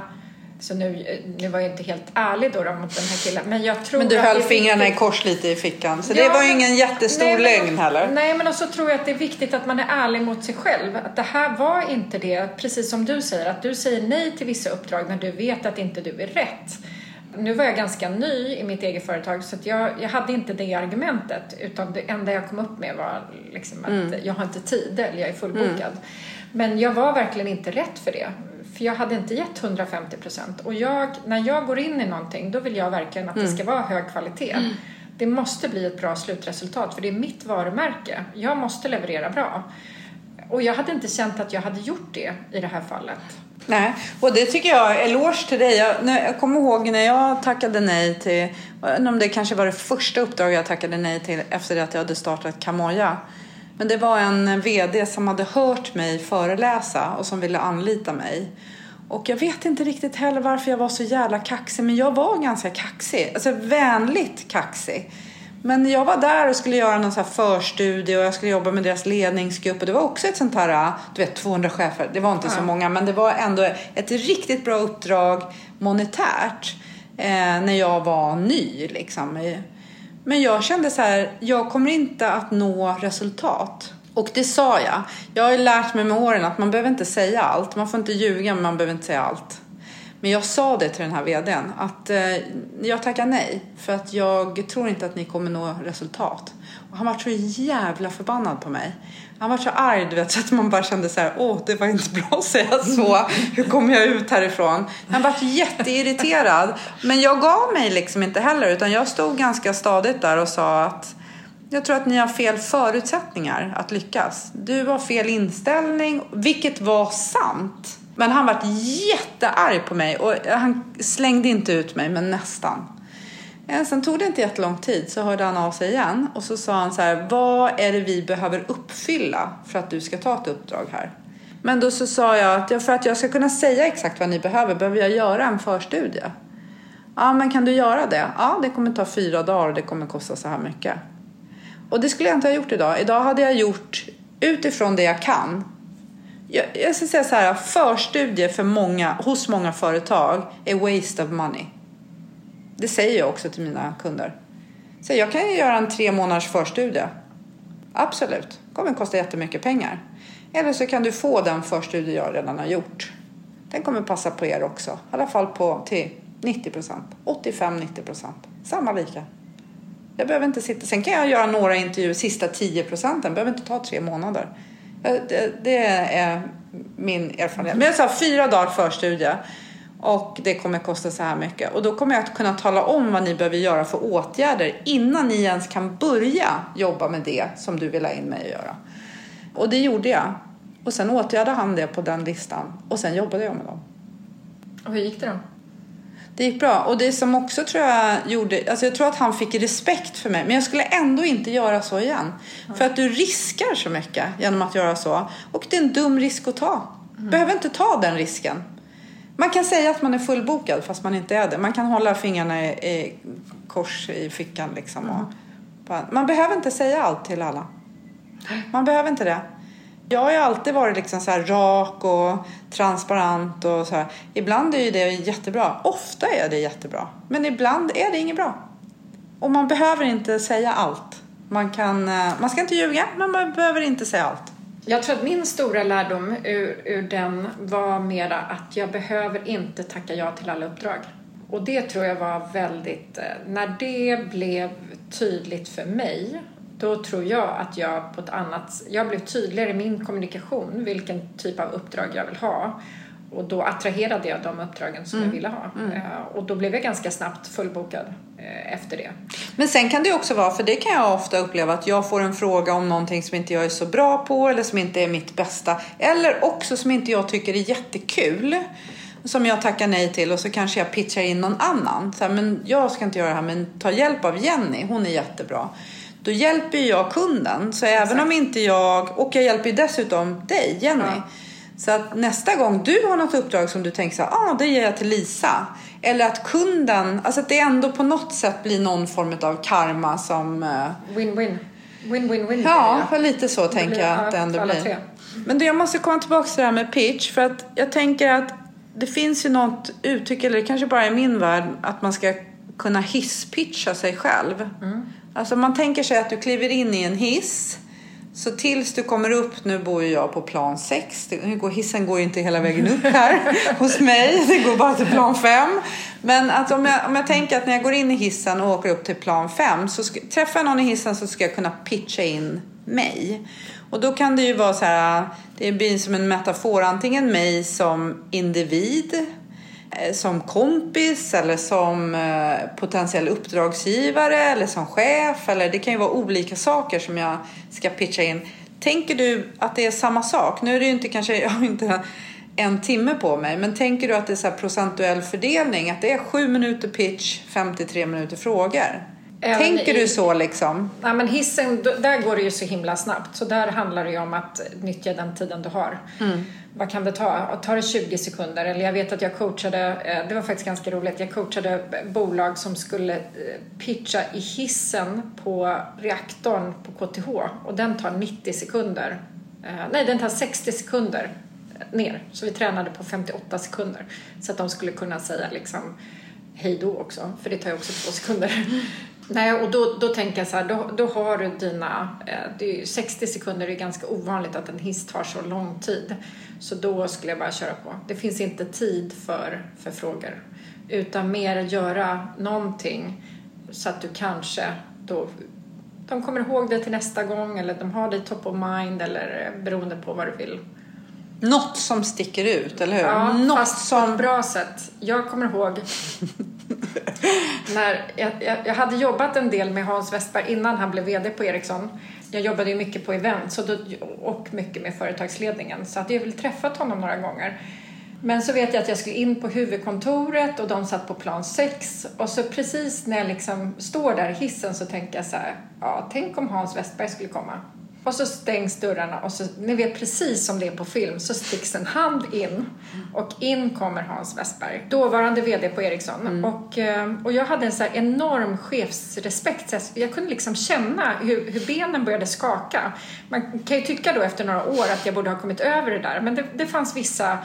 Speaker 2: så nu, nu var jag inte helt ärlig då, då mot den här killen. Men jag tror
Speaker 1: Men du höll fingrarna i kors lite i fickan. Så
Speaker 2: Ja,
Speaker 1: det var ju ingen jättestor
Speaker 2: nej, men-
Speaker 1: lögn heller.
Speaker 2: Nej, men också tror jag att det är viktigt att man är ärlig mot sig själv. Att det här var inte det, precis som du säger, att du säger nej till vissa uppdrag när du vet att inte du är rätt. Nu var jag ganska ny i mitt eget företag så att jag, jag hade inte det argumentet utan det enda jag kom upp med var liksom att
Speaker 1: Mm.
Speaker 2: jag har inte tid eller jag är fullbokad. Men jag var verkligen inte rätt för det. För jag hade inte gett 150 procent. Och jag, när jag går in i någonting då vill jag verkligen att
Speaker 1: Mm.
Speaker 2: det ska vara hög kvalitet. Det måste bli ett bra slutresultat för det är mitt varumärke. Jag måste leverera bra. Och jag hade inte känt att jag hade gjort det i det här fallet.
Speaker 1: Nej, och det tycker jag, eloge till dig. Jag, jag kommer ihåg när jag tackade nej till, om det kanske var det första uppdraget jag tackade nej till efter att jag hade startat Kamoja. Men det var en VD som hade hört mig föreläsa och som ville anlita mig. Och jag vet inte riktigt heller varför jag var så jävla kaxig, men jag var ganska kaxig. Alltså vänligt kaxig. Men jag var där och skulle göra någon så förstudie och jag skulle jobba med deras ledningsgrupp och det var också ett sånt här, du vet 200 chefer, det var inte så
Speaker 2: Ja.
Speaker 1: många men det var ändå ett riktigt bra uppdrag monetärt eh, när jag var ny liksom. Men jag kände så här, jag kommer inte att nå resultat. Och det sa jag. Jag har ju lärt mig med åren att man behöver inte säga allt. Man får inte ljuga men man behöver inte säga allt. Men jag sa det till den här vdn att eh, jag tackar nej för att jag tror inte att ni kommer nå resultat. Och han var så jävla förbannad på mig. Han var så arg du vet så att man bara kände så här, åh det var inte bra att säga så. Hur kommer jag ut härifrån? Han var jätteirriterad. Men jag gav mig liksom inte heller utan jag stod ganska stadigt där och sa att jag tror att ni har fel förutsättningar att lyckas. Du har fel inställning, vilket var sant. Men han var jättearg på mig och han slängde inte ut mig, men nästan. Eh, sen tog det inte jättelång tid så hörde han av sig igen och så sa han så här, vad är det vi behöver uppfylla för att du ska ta ett uppdrag här? Men då så sa jag att för att jag ska kunna säga exakt vad ni behöver behöver jag göra en förstudie. Ja, men kan du göra det? Ja, det kommer ta fyra dagar och det kommer kosta så här mycket. Och det skulle jag inte ha gjort idag. Idag hade jag gjort utifrån det jag kan. Jag, jag ska säga så här, förstudier för många, hos många företag är waste of money. Det säger jag också till mina kunder. Så jag kan ju göra en tre månaders förstudie. Absolut, det kommer kosta jättemycket pengar. Eller så kan du få den förstudie jag redan har gjort. Den kommer passa på er också. I alla fall på till 90 procent. 85-90 procent. Samma lika. Jag behöver inte sitta. Sen kan jag göra några intervjuer sista 10 procenten. behöver inte ta tre månader. Det, det är min erfarenhet. Men jag sa fyra dagar förstudie. Och det kommer kosta så här mycket. Och då kommer jag att kunna tala om vad ni behöver göra för åtgärder innan ni ens kan börja jobba med det som du vill ha in mig att göra. Och det gjorde jag. Och sen åtgärdade han det på den listan. Och sen jobbade jag med dem.
Speaker 2: Och hur gick det då?
Speaker 1: Det gick bra. Och det som också tror jag gjorde, alltså jag tror att han fick respekt för mig. Men jag skulle ändå inte göra så igen. För att du riskar så mycket genom att göra så. Och det är en dum risk att ta. Behöver inte ta den risken. Man kan säga att man är fullbokad fast man inte är det. Man kan hålla fingrarna i, i kors i fickan liksom. Och, man behöver inte säga allt till alla. Man behöver inte det. Jag har ju alltid varit liksom så här rak och transparent och så här. Ibland är ju det jättebra. Ofta är det jättebra. Men ibland är det inget bra. Och man behöver inte säga allt. Man, kan, eh, man ska inte ljuga, men man behöver inte säga allt.
Speaker 2: Jag tror att min stora lärdom ur, ur den var mera att jag behöver inte tacka ja till alla uppdrag. Och det tror jag var väldigt... Eh, när det blev tydligt för mig, då tror jag att jag på ett annat... Jag blev tydligare i min kommunikation vilken typ av uppdrag jag vill ha. Och då attraherade jag de uppdragen som jag ville ha. Eh, Och då blev jag ganska snabbt fullbokad eh, efter det.
Speaker 1: Men sen kan det också vara, för det kan jag ofta uppleva, att jag får en fråga om någonting som inte jag är så bra på eller som inte är mitt bästa. Eller också som inte jag tycker är jättekul. Som jag tackar nej till och så kanske jag pitchar in någon annan. Så här, men jag ska inte göra det här, men ta hjälp av Jenny, hon är jättebra. Då hjälper jag kunden. Så även om inte jag, och jag hjälper dessutom dig, Jenny.
Speaker 2: Ja.
Speaker 1: Så att nästa gång du har något uppdrag som du tänker så här, ah, det ger jag till Lisa. Eller att kunden, alltså att det ändå på något sätt blir någon form av karma som... eh,
Speaker 2: Win-win. Win-win-win.
Speaker 1: Ja,
Speaker 2: det.
Speaker 1: lite så tänker
Speaker 2: blir-
Speaker 1: jag
Speaker 2: ja,
Speaker 1: att det ändå blir.
Speaker 2: tre.
Speaker 1: Men du, jag måste komma tillbaka till det här med pitch. För att jag tänker att det finns ju något uttryck, eller det kanske bara är min värld, att man ska kunna hisspitcha sig själv. Alltså man tänker sig att du kliver in i en hiss. Så tills du kommer upp, nu bor ju jag på plan 6, det går, hissen går ju inte hela vägen upp här hos mig, det går bara till plan 5. Men att om, jag, om jag tänker att när jag går in i hissen och åker upp till plan 5 så ska, träffar jag någon i hissen så ska jag kunna pitcha in mig. Och då kan det ju vara så här, det blir som en metafor, antingen mig som individ Eh, som kompis eller som eh, potentiell uppdragsgivare eller som chef. Eller det kan ju vara olika saker som jag ska pitcha in. Tänker du att det är samma sak? Nu är det ju inte kanske, jag har inte en timme på mig, men tänker du att det är så här procentuell fördelning? Att det är sju minuter pitch, 53 minuter frågor? Tänker
Speaker 2: i-
Speaker 1: du så liksom?
Speaker 2: Ja, men hissen, där går det ju så himla snabbt. Så där handlar det ju om att nyttja den tiden du har. Vad kan det ta? Tar det 20 sekunder? Eller jag vet att jag coachade, eh, det var faktiskt ganska roligt, jag coachade bolag som skulle eh, pitcha i hissen på reaktorn på KTH och den tar 90 sekunder. Eh, Nej, den tar 60 sekunder ner. Så vi tränade på 58 sekunder. Så att de skulle kunna säga liksom hej då också, för det tar ju också två sekunder. Nej, och då, då tänker jag så här, då, då har du dina, eh, det är ju 60 sekunder är ganska ovanligt att en hiss tar så lång tid. Så då skulle jag bara köra på. Det finns inte tid för, för frågor, utan mer göra någonting så att du kanske då de kommer ihåg det till nästa gång eller de har dig top of mind eller eh, beroende på vad du vill.
Speaker 1: Något som sticker ut, eller hur?
Speaker 2: Ja,
Speaker 1: Något
Speaker 2: fast på
Speaker 1: som...
Speaker 2: ett bra sätt. Jag kommer ihåg när jag, jag, jag hade jobbat en del med Hans Westberg innan han blev VD på Ericsson. Jag jobbade ju mycket på event så då, och mycket med företagsledningen så att jag väl träffat honom några gånger. Men så vet jag att jag skulle in på huvudkontoret och de satt på plan 6 och så precis när jag liksom står där i hissen så tänker jag så här, ja tänk om Hans Westberg skulle komma. Och så stängs dörrarna och så, ni vet precis som det är på film, så sticks en hand in och in kommer Hans Westberg, dåvarande VD på Ericsson. Och, eh, och jag hade en så här enorm chefsrespekt. Så jag- Jag kunde liksom känna hur, hur benen började skaka. Man kan ju tycka då efter några år att jag borde ha kommit över det där, men det, det fanns vissa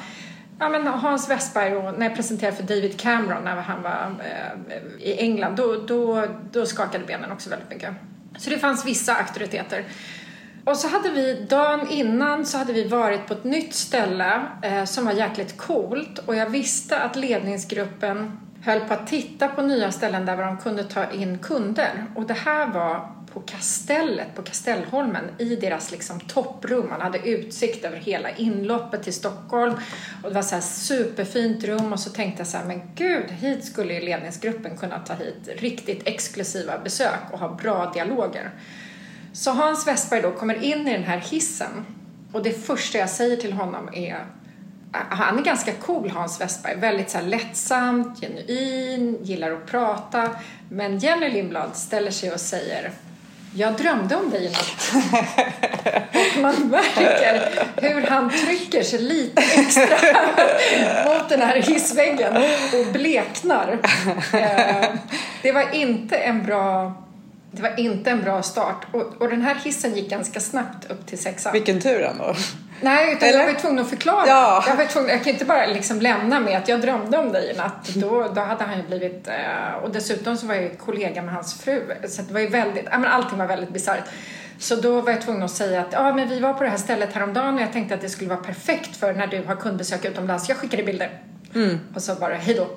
Speaker 2: Ja, men Hans Westberg och när jag presenterade för David Cameron när han var eh, i England, då, då, då skakade benen också väldigt mycket. Så det fanns vissa auktoriteter. Och så hade vi dagen innan så hade vi varit på ett nytt ställe eh, som var jäkligt coolt och jag visste att ledningsgruppen höll på att titta på nya ställen där de kunde ta in kunder. Och det här var på Kastellet, på Kastellholmen, i deras liksom topprum. Man hade utsikt över hela inloppet till Stockholm. Och det var så här superfint rum och så tänkte jag så här, men gud, hit skulle ju ledningsgruppen kunna ta hit riktigt exklusiva besök och ha bra dialoger. Så Hans Westberg då kommer in i den här hissen och det första jag säger till honom är han är ganska cool Hans Westberg, väldigt så här lättsamt, genuin, gillar att prata. Men Jenny Lindblad ställer sig och säger jag drömde om dig i natt. Och man märker hur han trycker sig lite extra mot den här hissväggen och bleknar. Eh, Det var inte en bra, det var inte en bra start. Och, och den här hissen gick ganska snabbt upp till sexan.
Speaker 1: Vilken tur ändå.
Speaker 2: Nej, utan
Speaker 1: Eller?
Speaker 2: jag var ju tvungen att förklara.
Speaker 1: Ja.
Speaker 2: Jag, var tvungen, jag kan inte bara liksom lämna med att jag drömde om dig i natt. Då, då hade han ju blivit... Eh, och dessutom så var jag ju kollega med hans fru. Så det var ju väldigt... Ja, men allting var väldigt bisarrt. Så då var jag tvungen att säga att ja, men vi var på det här stället häromdagen och jag tänkte att det skulle vara perfekt för när du har kundbesök utomlands. Jag skickade bilder. Och så bara, hej då.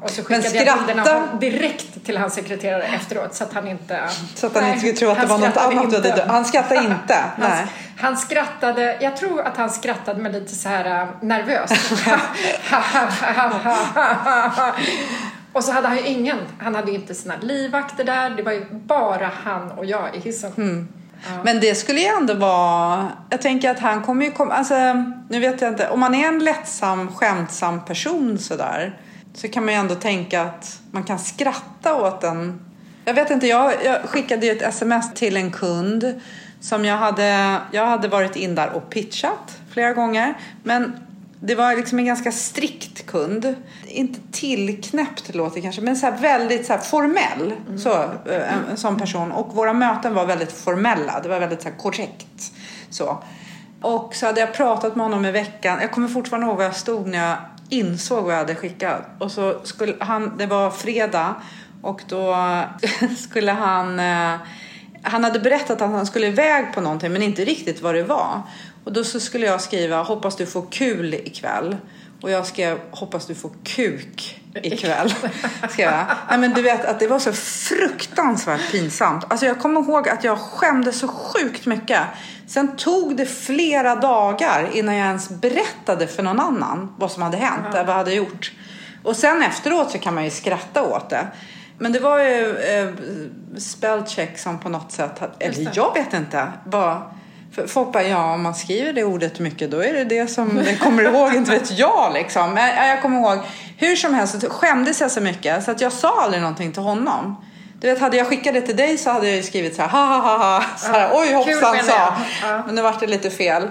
Speaker 2: Och så skickade jag bilderna
Speaker 1: skratta-
Speaker 2: direkt till hans sekreterare efteråt så att han inte...
Speaker 1: Så att han
Speaker 2: Nej,
Speaker 1: inte skulle tro att det var något
Speaker 2: skrattade
Speaker 1: annat. du hade Han skrattar inte.
Speaker 2: Han,
Speaker 1: Nej.
Speaker 2: han skrattade, jag tror att han skrattade med lite så här äh, nervöst. och så hade han ju ingen, han hade ju inte sina livvakter där, det var ju bara han och jag i hissen.
Speaker 1: Mm. Men det skulle ju ändå vara... Jag tänker att han kommer ju komma... Alltså, nu vet jag inte. Om man är en lättsam, skämtsam person sådär så kan man ju ändå tänka att man kan skratta åt en... Jag vet inte, jag, jag skickade ju ett sms till en kund som jag hade, jag hade varit in där och pitchat. flera gånger. Men det var liksom en ganska strikt kund. Inte tillknäppt låter kanske, men så väldigt så formell. Mm. Så, eh, en, sån person. Och våra möten var väldigt formella. Det var väldigt så korrekt. Så. Och så hade jag pratat med honom i veckan. Jag kommer fortfarande ihåg var jag stod när jag insåg vad jag hade skickat. Och så skulle han, det var fredag och då skulle han eh, han hade berättat att han skulle iväg på någonting men inte riktigt vad det var. Och då så skulle jag skriva hoppas du får kul ikväll. Och jag skrev hoppas du får kuk ikväll. Skrev jag. Nej, men du vet att det var så fruktansvärt pinsamt. Alltså jag kommer ihåg att jag skämdes så sjukt mycket. Sen tog det flera dagar innan jag ens berättade för någon annan vad som hade hänt, eller vad jag hade gjort. Och sen efteråt så kan man ju skratta åt det. Men det var ju eh, spellcheck som på något sätt, eller jag vet inte, bara för folk bara, ja om man skriver det ordet mycket då är det det som det kommer ihåg, inte vet jag liksom. Men jag kommer ihåg, hur som helst så skämdes jag så mycket så att jag sa aldrig någonting till honom. Du vet, hade jag skickat det till dig så hade jag skrivit så här, ha ha ha ha, så här, oj hoppsan sa. Ja. Men nu vart det lite fel.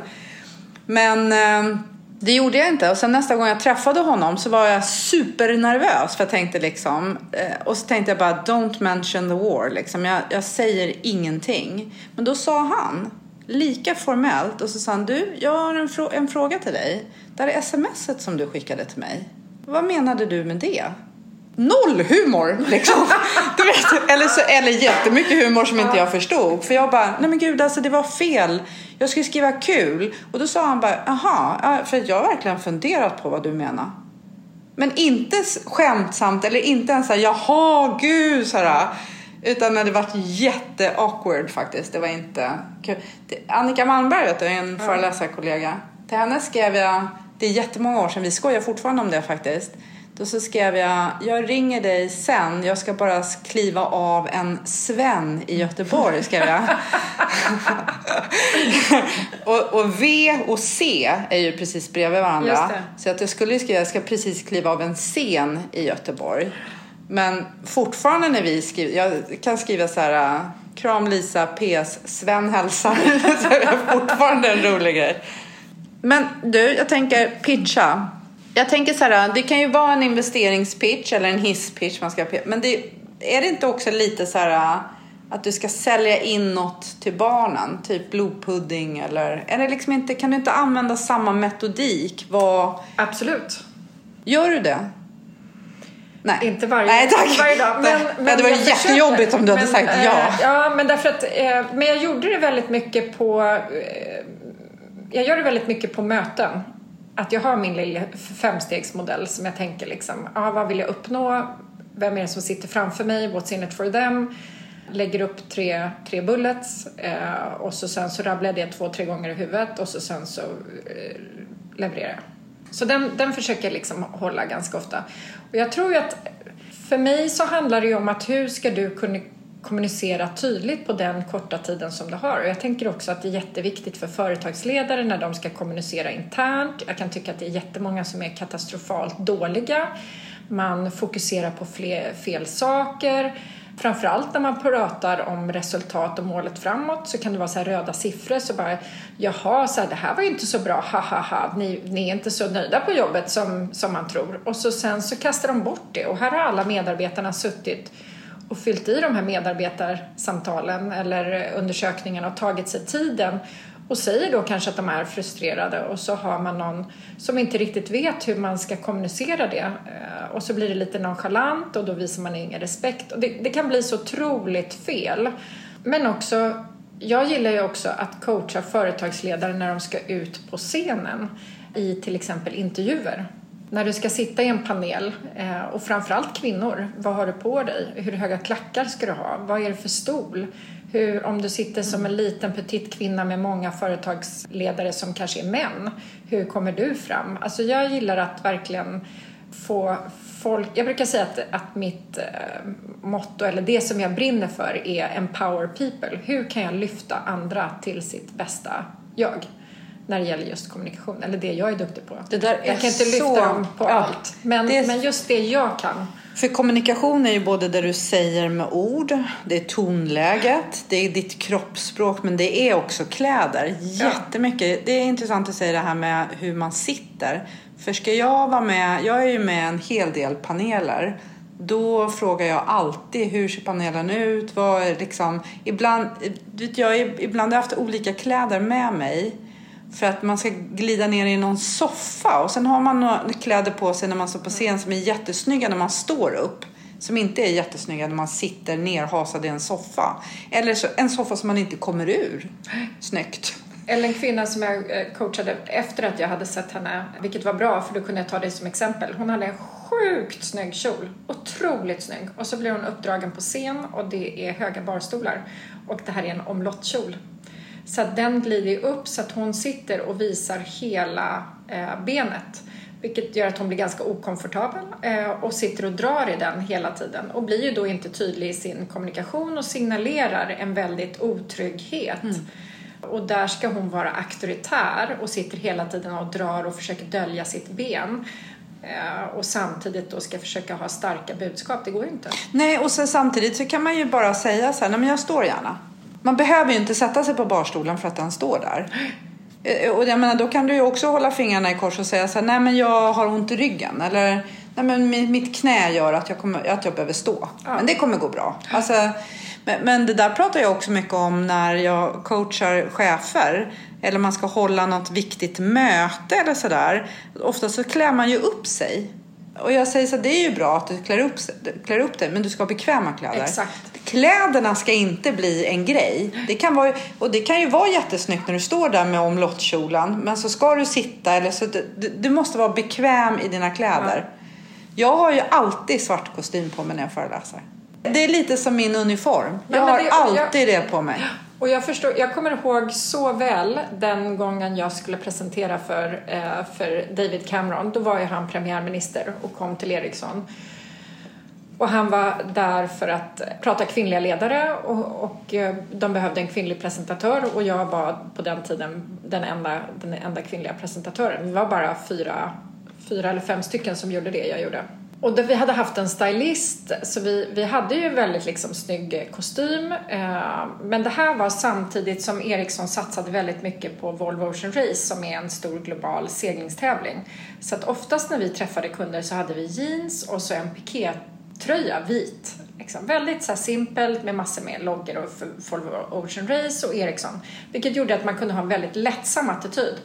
Speaker 1: Men eh, det gjorde jag inte. Och sen nästa gång jag träffade honom så var jag supernervös. För jag tänkte liksom, eh, och så tänkte jag bara, don't mention the war. Liksom. Jag, jag säger ingenting. Men då sa han, lika formellt, och så sa han, du, jag har en, frå en fråga till dig. Där är smset som du skickade till mig. Vad menade du med det? noll humor liksom. du vet, eller, så, eller jättemycket humor som inte jag förstod. För jag bara, nej men gud alltså det var fel. Jag skulle skriva kul. Och då sa han bara, aha, för jag har verkligen funderat på vad du menar. Men inte skämtsamt eller inte ens såhär, jaha gud såhär. Utan det var jätte awkward faktiskt. Det var inte kul. Annika Malmberg vet du, en ja. föreläsarkollega. Till henne skrev jag, det är jättemånga år sedan, vi skojar fortfarande om det faktiskt då så skrev jag, jag ringer dig sen, jag ska bara kliva av en Sven i Göteborg, skrev jag. och, och, V och C är ju precis bredvid varandra. Så att jag skulle skriva, jag ska precis kliva av en scen i Göteborg. Men fortfarande när vi skriver, jag kan skriva så här, kram Lisa, PS, Sven hälsar. så är det fortfarande en rolig grej. Men du, jag tänker pitcha. Jag tänker så här, det kan ju vara en investeringspitch eller en hisspitch man ska Men det, är det inte också lite så här att du ska sälja in något till barnen? Typ blodpudding eller? Är det liksom inte, kan du inte använda samma metodik? Vad...
Speaker 2: Absolut.
Speaker 1: Gör du det?
Speaker 2: Nej. Inte varje,
Speaker 1: Nej, tack.
Speaker 2: varje dag. Men,
Speaker 1: men ja, det var jättejobbigt försökte. om du hade sagt ja.
Speaker 2: Äh, ja, men därför att, äh, men jag gjorde det väldigt mycket på äh, jag gör det väldigt mycket på möten att jag har min lilla femstegsmodell som jag tänker liksom, ah, vad vill jag uppnå? Vem är det som sitter framför mig? What's in it for them? Lägger upp tre, tre bullets eh, och så sen så rabblar jag det två, tre gånger i huvudet och så sen så eh, levererar jag. Så den, den försöker jag liksom hålla ganska ofta. Och jag tror ju att för mig så handlar det ju om att hur ska du kunna kommunicera tydligt på den korta tiden som du har. Och jag tänker också att det är jätteviktigt för företagsledare när de ska kommunicera internt. Jag kan tycka att det är jättemånga som är katastrofalt dåliga. Man fokuserar på fler, fel saker. Framförallt när man pratar om resultat och målet framåt så kan det vara så röda siffror så bara jaha, så här, det här var ju inte så bra, ha ha ha, ni, ni är inte så nöjda på jobbet som, som man tror. Och så sen så kastar de bort det och här har alla medarbetarna suttit och fyllt i de här medarbetarsamtalen eller undersökningarna och tagit sig tiden och säger då kanske att de är frustrerade och så har man någon som inte riktigt vet hur man ska kommunicera det eh, och så blir det lite nonchalant och då visar man ingen respekt och det, det kan bli så otroligt fel. Men också, jag gillar ju också att coacha företagsledare när de ska ut på scenen i till exempel intervjuer när du ska sitta i en panel eh, och framförallt kvinnor, vad har du på dig? Hur höga klackar ska du ha? Vad är det för stol? Hur, om du sitter som en liten petit kvinna med många företagsledare som kanske är män, hur kommer du fram? Alltså jag gillar att verkligen få folk, jag brukar säga att, att mitt eh, motto, eller det som jag brinner för, är empower people. Hur kan jag lyfta andra till sitt bästa jag? när det gäller just kommunikation, eller det jag är duktig på.
Speaker 1: Det där
Speaker 2: jag kan inte lyfta dem på ja, allt, men,
Speaker 1: det...
Speaker 2: men just det jag kan
Speaker 1: För kommunikation är ju både det du säger med ord, det är tonläget, det är ditt kroppsspråk, men det är också kläder. Jättemycket. Det är intressant att säga det här med hur man sitter. För ska jag vara med, jag är ju med en hel del paneler. Då frågar jag alltid hur ser panelen ut? Vad är liksom, ibland, jag, ibland har jag haft olika kläder med mig för att man ska glida ner i någon soffa och sen har man några kläder på sig när man står på scen som är jättesnygga när man står upp. Som inte är jättesnygga när man sitter nerhasad i en soffa. Eller så, en soffa som man inte kommer ur. Snyggt.
Speaker 2: Eller en kvinna som jag eh, coachade efter att jag hade sett henne, vilket var bra för då kunde jag ta dig som exempel. Hon hade en sjukt snygg kjol, otroligt snygg. Och så blir hon uppdragen på scen och det är höga barstolar. Och det här är en omlottkjol. Så att den glider upp så att hon sitter och visar hela eh, benet. Vilket gör att hon blir ganska okomfortabel eh, och sitter och drar i den hela tiden och blir ju då inte tydlig i sin kommunikation och signalerar en väldigt otrygghet. Mm. Och där ska hon vara auktoritär och sitter hela tiden och drar och försöker dölja sitt ben eh, och samtidigt då ska försöka ha starka budskap. Det går ju inte.
Speaker 1: Nej, och sen samtidigt så kan man ju bara säga så här, nej men jag står gärna. Man behöver ju inte sätta sig på barstolen för att den står där. Eh, och jag menar, då kan du ju också hålla fingrarna i kors och säga så här, nej men jag har ont i ryggen. Eller, nej men mitt knä gör att jag, kommer, att jag behöver stå. Ja. Men det kommer gå bra. Alltså, men, men det där pratar jag också mycket om när jag coachar chefer. Eller man ska hålla något viktigt möte eller sådär. Ofta så klär man ju upp sig. Och jag säger så det är ju bra att du klär upp, klär upp dig, men du ska ha bekväma kläder.
Speaker 2: Exakt.
Speaker 1: Kläderna ska inte bli en grej. Det kan vara, och det kan ju vara jättesnyggt när du står där med omlottkjolen, men så ska du sitta eller så, du, du måste vara bekväm i dina kläder. Ja. Jag har ju alltid svart kostym på mig när jag föreläser. Det är lite som min uniform. Jag har det, alltid jag, det på mig.
Speaker 2: Och jag, förstår, jag kommer ihåg så väl den gången jag skulle presentera för, eh, för David Cameron. Då var ju han premiärminister och kom till Ericsson. Och han var där för att prata kvinnliga ledare och, och, eh, de behövde en kvinnlig presentatör och jag var på den tiden den enda, den enda kvinnliga presentatören. Vi var bara fyra, fyra eller fem stycken som gjorde det jag gjorde. Och vi hade haft en stylist, så vi, vi hade ju väldigt liksom snygg kostym. Eh, men det här var samtidigt som Ericsson satsade väldigt mycket på Volvo Ocean Race som är en stor global seglingstävling. Så att oftast när vi träffade kunder så hade vi jeans och så en pikétröja, vit. Liksom. Väldigt så här simpelt med massor med loggor och Volvo Ocean Race och Ericsson. Vilket gjorde att man kunde ha en väldigt lättsam attityd.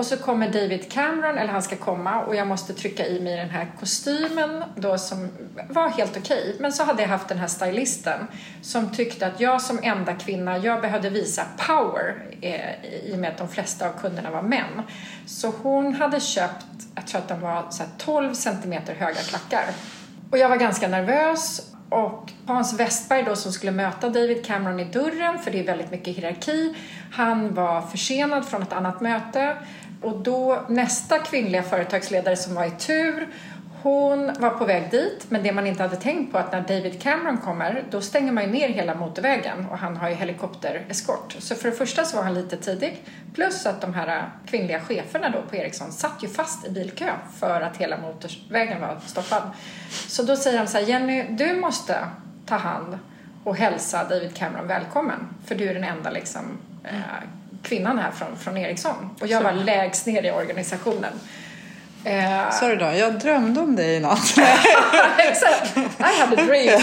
Speaker 2: Och så kommer David Cameron, eller han ska komma och jag måste trycka i mig den här kostymen då som var helt okej. Okay. Men så hade jag haft den här stylisten som tyckte att jag som enda kvinna, jag behövde visa power eh, i och med att de flesta av kunderna var män. Så hon hade köpt, jag tror att de var så 12 centimeter höga klackar. Och jag var ganska nervös och Hans Westberg då som skulle möta David Cameron i dörren, för det är väldigt mycket hierarki, han var försenad från ett annat möte. Och då nästa kvinnliga företagsledare som var i tur, hon var på väg dit, men det man inte hade tänkt på att när David Cameron kommer, då stänger man ju ner hela motorvägen och han har ju helikoptereskort. Så för det första så var han lite tidig, plus att de här kvinnliga cheferna då på Ericsson satt ju fast i bilkö för att hela motorvägen var stoppad. Så då säger han så här, Jenny, du måste ta hand och hälsa David Cameron välkommen, för du är den enda liksom eh, kvinnan här från, från Ericsson och jag var lägst ner i organisationen.
Speaker 1: Eh, Sorry då, jag drömde om dig i natt.
Speaker 2: Exakt, I had a dream.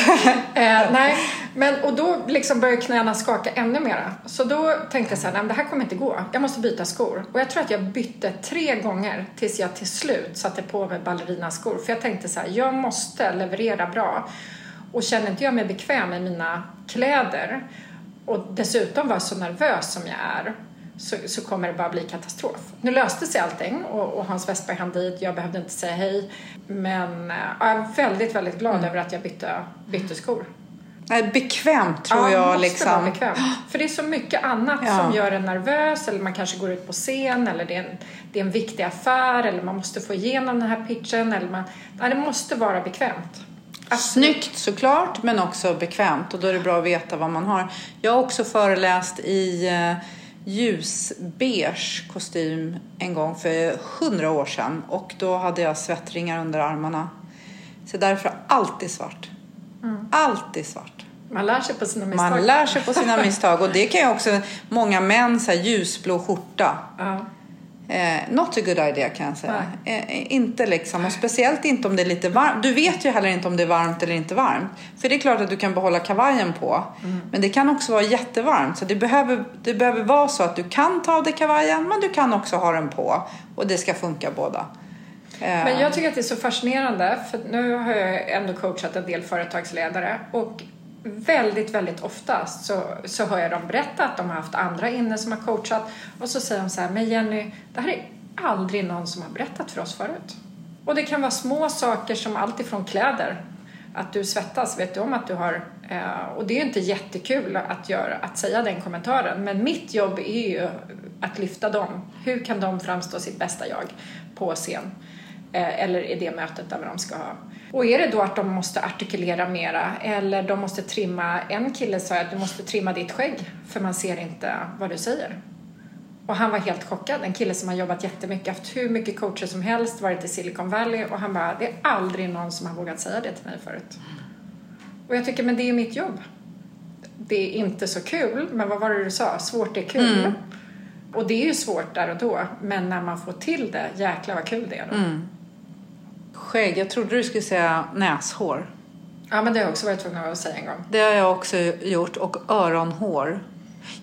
Speaker 2: Eh, nej, men, och då liksom började knäna skaka ännu mera. Så då tänkte jag så här, nej, det här kommer inte gå. Jag måste byta skor. Och jag tror att jag bytte tre gånger tills jag till slut satte på mig ballerinaskor. För jag tänkte så här, jag måste leverera bra. Och känner inte jag mig bekväm i mina kläder och dessutom vara så nervös som jag är så, så kommer det bara bli katastrof. Nu löste sig allting och, och Hans Westberg hann dit, jag behövde inte säga hej. Men äh, jag är väldigt, väldigt glad mm. över att jag bytte, bytte skor.
Speaker 1: Bekvämt tror ja, jag.
Speaker 2: Måste
Speaker 1: liksom.
Speaker 2: vara bekvämt. För det är så mycket annat ja. som gör en nervös eller man kanske går ut på scen eller det är, en, det är en viktig affär eller man måste få igenom den här pitchen. Eller man, nej, det måste vara bekvämt.
Speaker 1: Snyggt såklart, men också bekvämt och då är det bra att veta vad man har. Jag har också föreläst i eh, ljusbeige kostym en gång för hundra år sedan och då hade jag svettringar under armarna. Så därför alltid svart. Alltid svart.
Speaker 2: Man lär sig på sina misstag.
Speaker 1: Man lär sig på sina misstag. Och det kan ju också många män, så här, ljusblå skjorta.
Speaker 2: Ja.
Speaker 1: Eh, not a good idea kan jag säga. Eh, inte liksom, och speciellt inte om det är lite varmt. Du vet ju heller inte om det är varmt eller inte varmt. För det är klart att du kan behålla kavajen på. Men det kan också vara jättevarmt. Så det behöver, det behöver vara så att du kan ta av dig kavajen men du kan också ha den på. Och det ska funka båda. Eh,
Speaker 2: Men jag tycker att det är så fascinerande, för nu har jag ändå coachat en del företagsledare och väldigt, väldigt ofta så, så hör jag dem berätta att de har haft andra inne som har coachat och så säger de så här, men Jenny, det här är aldrig någon som har berättat för oss förut. Och det kan vara små saker som allt ifrån kläder, att du svettas, vet du om att du har... Eh, och det är ju inte jättekul att, göra, att säga den kommentaren, men mitt jobb är ju att lyfta dem. Hur kan de framstå sitt bästa jag på scen? Eh, eller i det mötet där de ska ha. Och är det då att de måste artikulera mera eller de måste trimma, en kille sa att du måste trimma ditt skägg för man ser inte vad du säger. Och han var helt chockad, en kille som har jobbat jättemycket, haft hur mycket coacher som helst, varit i Silicon Valley och han bara, det är aldrig någon som har vågat säga det till mig förut. Och jag tycker, men det är ju mitt jobb. Det är inte så kul, men vad var det du sa? Svårt är kul. Och det är ju svårt där och då, men när man får till det, jäklar vad kul det är då.
Speaker 1: Skägg, jag trodde du skulle säga näshår.
Speaker 2: Ja, men det har jag också varit tvungen att säga en gång.
Speaker 1: Det har jag också gjort. Och öronhår.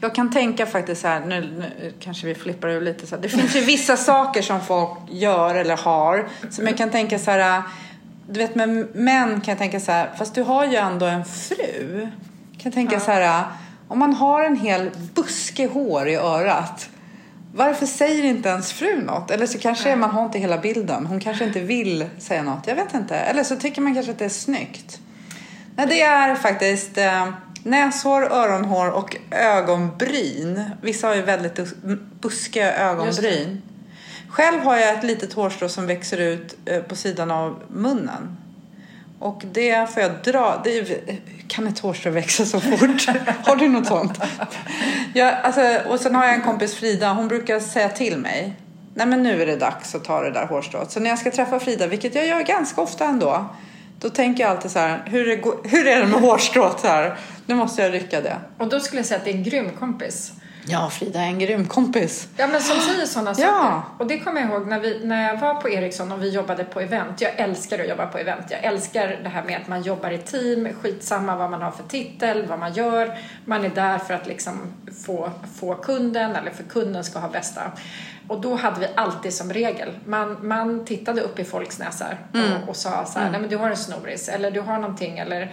Speaker 1: Jag kan tänka faktiskt så här, nu, nu kanske vi flippar över lite så här. Det finns ju vissa saker som folk gör eller har. Som jag kan tänka så här, du vet med män kan jag tänka så här, fast du har ju ändå en fru. Jag kan tänka
Speaker 2: Ja.
Speaker 1: så här, om man har en hel buske hår i örat. Varför säger inte ens fru något? Eller så kanske man har inte hela bilden. Hon kanske inte vill säga något. Jag vet inte. Eller så tycker man kanske att det är snyggt. Nej, det är faktiskt eh, näshår, öronhår och ögonbryn. Vissa har ju väldigt bus- buskiga ögonbryn. Själv har jag ett litet hårstrå som växer ut eh, på sidan av munnen. Och det får jag dra. Det är, kan ett hårstrå växa så fort? har du något sånt? Jag, alltså, och sen har jag en kompis Frida. Hon brukar säga till mig. Nej men nu är det dags att ta det där hårstrået. Så när jag ska träffa Frida, vilket jag gör ganska ofta ändå. Då tänker jag alltid så här. Hur är, det- hur är det med hårstrået här? Nu måste jag rycka det.
Speaker 2: Och då skulle jag säga att det är en grym kompis.
Speaker 1: Ja, Frida är en grym kompis.
Speaker 2: Ja, men som säger sådana
Speaker 1: Ja.
Speaker 2: saker. Och det kommer jag ihåg när, vi, när jag var på Ericsson och vi jobbade på event. Jag älskar att jobba på event. Jag älskar det här med att man jobbar i team, skitsamma vad man har för titel, vad man gör. Man är där för att liksom få, få kunden eller för kunden ska ha bästa. Och då hade vi alltid som regel, man, man tittade upp i folks näsor och, och sa så här, nej men du har en snoris eller du har någonting eller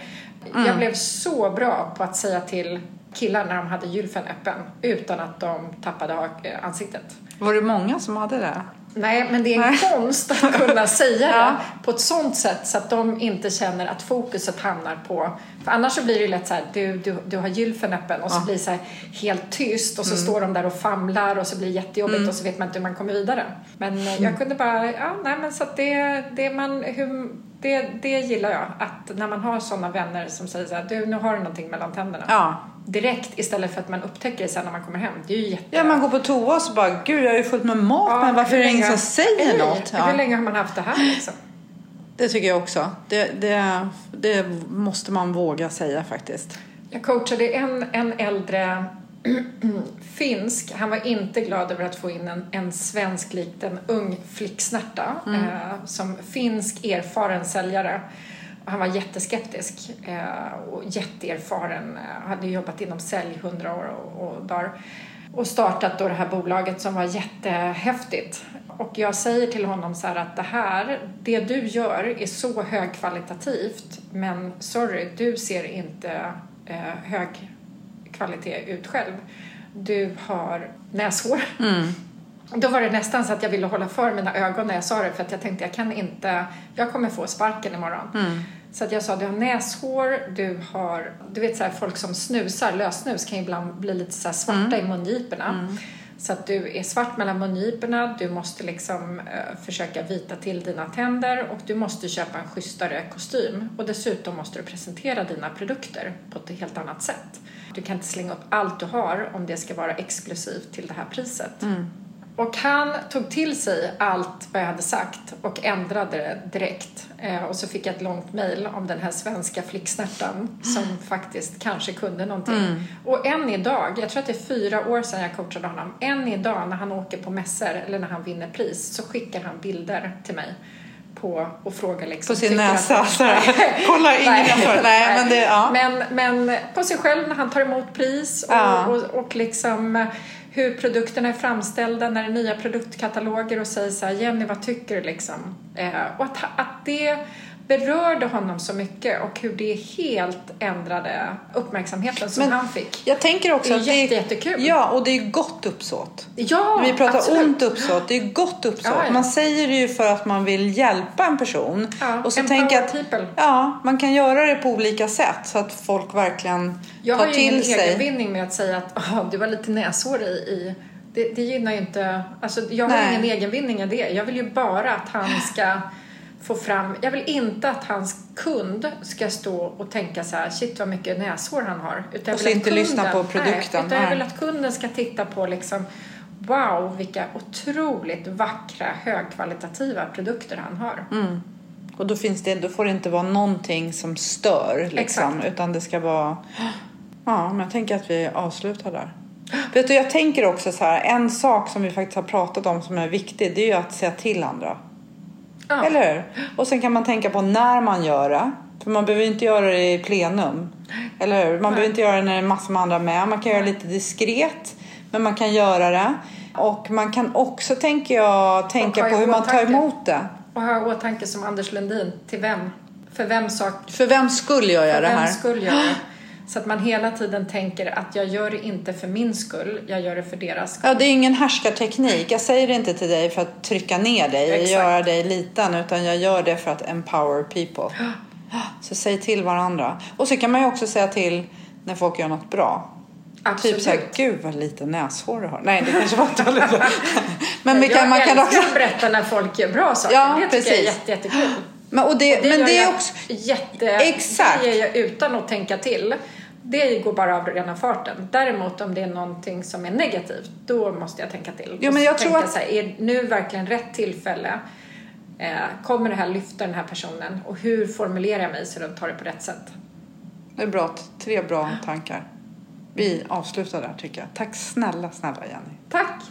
Speaker 2: jag blev så bra på att säga till killar när de hade gylfen öppen utan att de tappade eh, ansiktet.
Speaker 1: Var det många som hade det?
Speaker 2: Nej, men det är en
Speaker 1: Nej.
Speaker 2: konst att kunna säga
Speaker 1: Ja.
Speaker 2: det på ett sånt sätt så att de inte känner att fokuset hamnar på... För annars så blir det ju lätt så här, du, du, du har gylfen öppen och så
Speaker 1: Ja.
Speaker 2: blir det så här helt tyst och så står de där och famlar och så blir det jättejobbigt och så vet man inte hur man kommer vidare. Men eh, jag kunde bara, ja, nej men så att det, det man, hur, det, det gillar jag. Att när man har sådana vänner som säger så här, du nu har du någonting mellan tänderna.
Speaker 1: Ja.
Speaker 2: Direkt istället för att man upptäcker det sen när man kommer hem. Det är ju jätte...
Speaker 1: Ja, man går på toa och så bara, gud jag har ju fullt med mat,
Speaker 2: Ja,
Speaker 1: men varför är
Speaker 2: hur
Speaker 1: det ingen som säger
Speaker 2: Hej,
Speaker 1: något?
Speaker 2: Hur
Speaker 1: Ja,
Speaker 2: länge har man haft det här liksom?
Speaker 1: det tycker jag också. Det, det, det måste man våga säga faktiskt.
Speaker 2: Jag coachade en, en äldre finsk. Han var inte glad över att få in en, en svensk liten ung flicksnärta eh, som finsk erfaren säljare. Han var jätteskeptisk eh, och jätteerfaren. Eh, hade jobbat inom sälj hundra år och, och dagar. Och startat då det här bolaget som var jättehäftigt. Och jag säger till honom så här att det här, det du gör är så högkvalitativt men sorry, du ser inte eh, hög kvalitet ut själv. Du har näshår. Mm. Då var det nästan så att jag ville hålla för mina ögon när jag sa det för att jag tänkte jag kan inte, jag kommer få sparken imorgon. Så att jag sa du har näshår, du har, du vet så här folk som snusar, lössnus kan ibland bli lite så svarta i mungiporna. Så att du är svart mellan mungiporna, du måste liksom eh, försöka vita till dina tänder och du måste köpa en schysstare kostym. Och dessutom måste du presentera dina produkter på ett helt annat sätt. Du kan inte slänga upp allt du har om det ska vara exklusivt till det här priset. Och han tog till sig allt vad jag hade sagt och ändrade det direkt. Eh, och så fick jag ett långt mejl om den här svenska flicksnärtan som faktiskt kanske kunde någonting.
Speaker 1: Mm.
Speaker 2: Och än idag, jag tror att det är fyra år sedan jag coachade honom, än idag när han åker på mässor eller när han vinner pris så skickar han bilder till mig på och frågar liksom.
Speaker 1: På sin
Speaker 2: att-
Speaker 1: näsa, sådär. Kolla, ingen
Speaker 2: Nej.
Speaker 1: jämför. Nej, men det- ja.
Speaker 2: men, men på sig själv när han tar emot pris och,
Speaker 1: Ja.
Speaker 2: och, och liksom hur produkterna är framställda när det är nya produktkataloger och säger så här, Jenny vad tycker du liksom? Eh, och att, att det berörde honom så mycket och hur det helt ändrade uppmärksamheten som
Speaker 1: Men
Speaker 2: han fick.
Speaker 1: Jag tänker också
Speaker 2: Det är
Speaker 1: att det
Speaker 2: jätte- jättekul.
Speaker 1: Ja, och det är gott uppsåt.
Speaker 2: Ja,
Speaker 1: Vi pratar
Speaker 2: absolut.
Speaker 1: ont uppsåt, det är gott uppsåt.
Speaker 2: Ja, ja.
Speaker 1: Man säger det ju för att man vill hjälpa en person.
Speaker 2: Ja,
Speaker 1: och så tänker jag att
Speaker 2: people.
Speaker 1: ja, man kan göra det på olika sätt så att folk verkligen
Speaker 2: Jag
Speaker 1: tar
Speaker 2: har ju ingen
Speaker 1: till sig.
Speaker 2: egen vinning med att säga att "Ah, du var lite näshår i, i det, det gynnar ju inte, alltså jag har
Speaker 1: Nej.
Speaker 2: ingen egen vinning i det. Jag vill ju bara att han ska få fram, jag vill inte att hans kund ska stå och tänka så här, shit vad mycket näshår han har. Utan
Speaker 1: Och så inte lyssna på produkten.
Speaker 2: Nej, utan jag vill att kunden ska titta på liksom, wow vilka otroligt vackra högkvalitativa produkter han har.
Speaker 1: Mm. Och då, finns det, då får det inte vara någonting som stör. Liksom,
Speaker 2: Exakt.
Speaker 1: utan det ska vara... Ja, men jag tänker att vi avslutar där. Vet du, jag tänker också så här, en sak som vi faktiskt har pratat om som är viktig, det är ju att säga till andra.
Speaker 2: Ja.
Speaker 1: Eller hur? Och sen kan man tänka på när man gör det. För man behöver inte göra det i plenum. Eller hur? Man behöver inte göra det när det är massor med andra med. Man kan göra det lite diskret. Men man kan göra det. Och man kan också, tänker jag, tänka på hur man tar emot det.
Speaker 2: Och ha i åtanke som Anders Lundin, till vem? För vem sak
Speaker 1: För vem skull gör jag
Speaker 2: För
Speaker 1: det här?
Speaker 2: skull gör det? Så att man hela tiden tänker att jag gör det inte för min skull, jag gör det för deras skull.
Speaker 1: Ja, det är ingen härskarteknik. Jag säger det inte till dig för att trycka ner dig och göra dig liten. Utan jag gör det för att empower people. Så säg till varandra. Och så kan man ju också säga till när folk gör något bra.
Speaker 2: Absolut.
Speaker 1: Typ såhär, gud vad lite näshår du har. Nej, det kanske var inte dåligt. Men vi kan,
Speaker 2: jag
Speaker 1: man kan också...
Speaker 2: att berätta när folk gör bra saker.
Speaker 1: Ja,
Speaker 2: det tycker jag är
Speaker 1: precis.
Speaker 2: jätte, jättekul.
Speaker 1: Men, och det,
Speaker 2: Det
Speaker 1: men
Speaker 2: gör
Speaker 1: det är
Speaker 2: jag
Speaker 1: också...
Speaker 2: jätte...
Speaker 1: Exakt.
Speaker 2: Det gör jag utan att tänka till. Det går bara av rena farten. Däremot om det är någonting som är negativt, då måste jag tänka till. Och
Speaker 1: men jag tror att-
Speaker 2: så här, är nu verkligen rätt tillfälle? Eh, kommer det här lyfta den här personen? Och hur formulerar jag mig så de tar det på rätt sätt?
Speaker 1: Det är bra. Tre bra tankar. Vi avslutar där tycker jag. Tack snälla, snälla Jenny.
Speaker 2: Tack!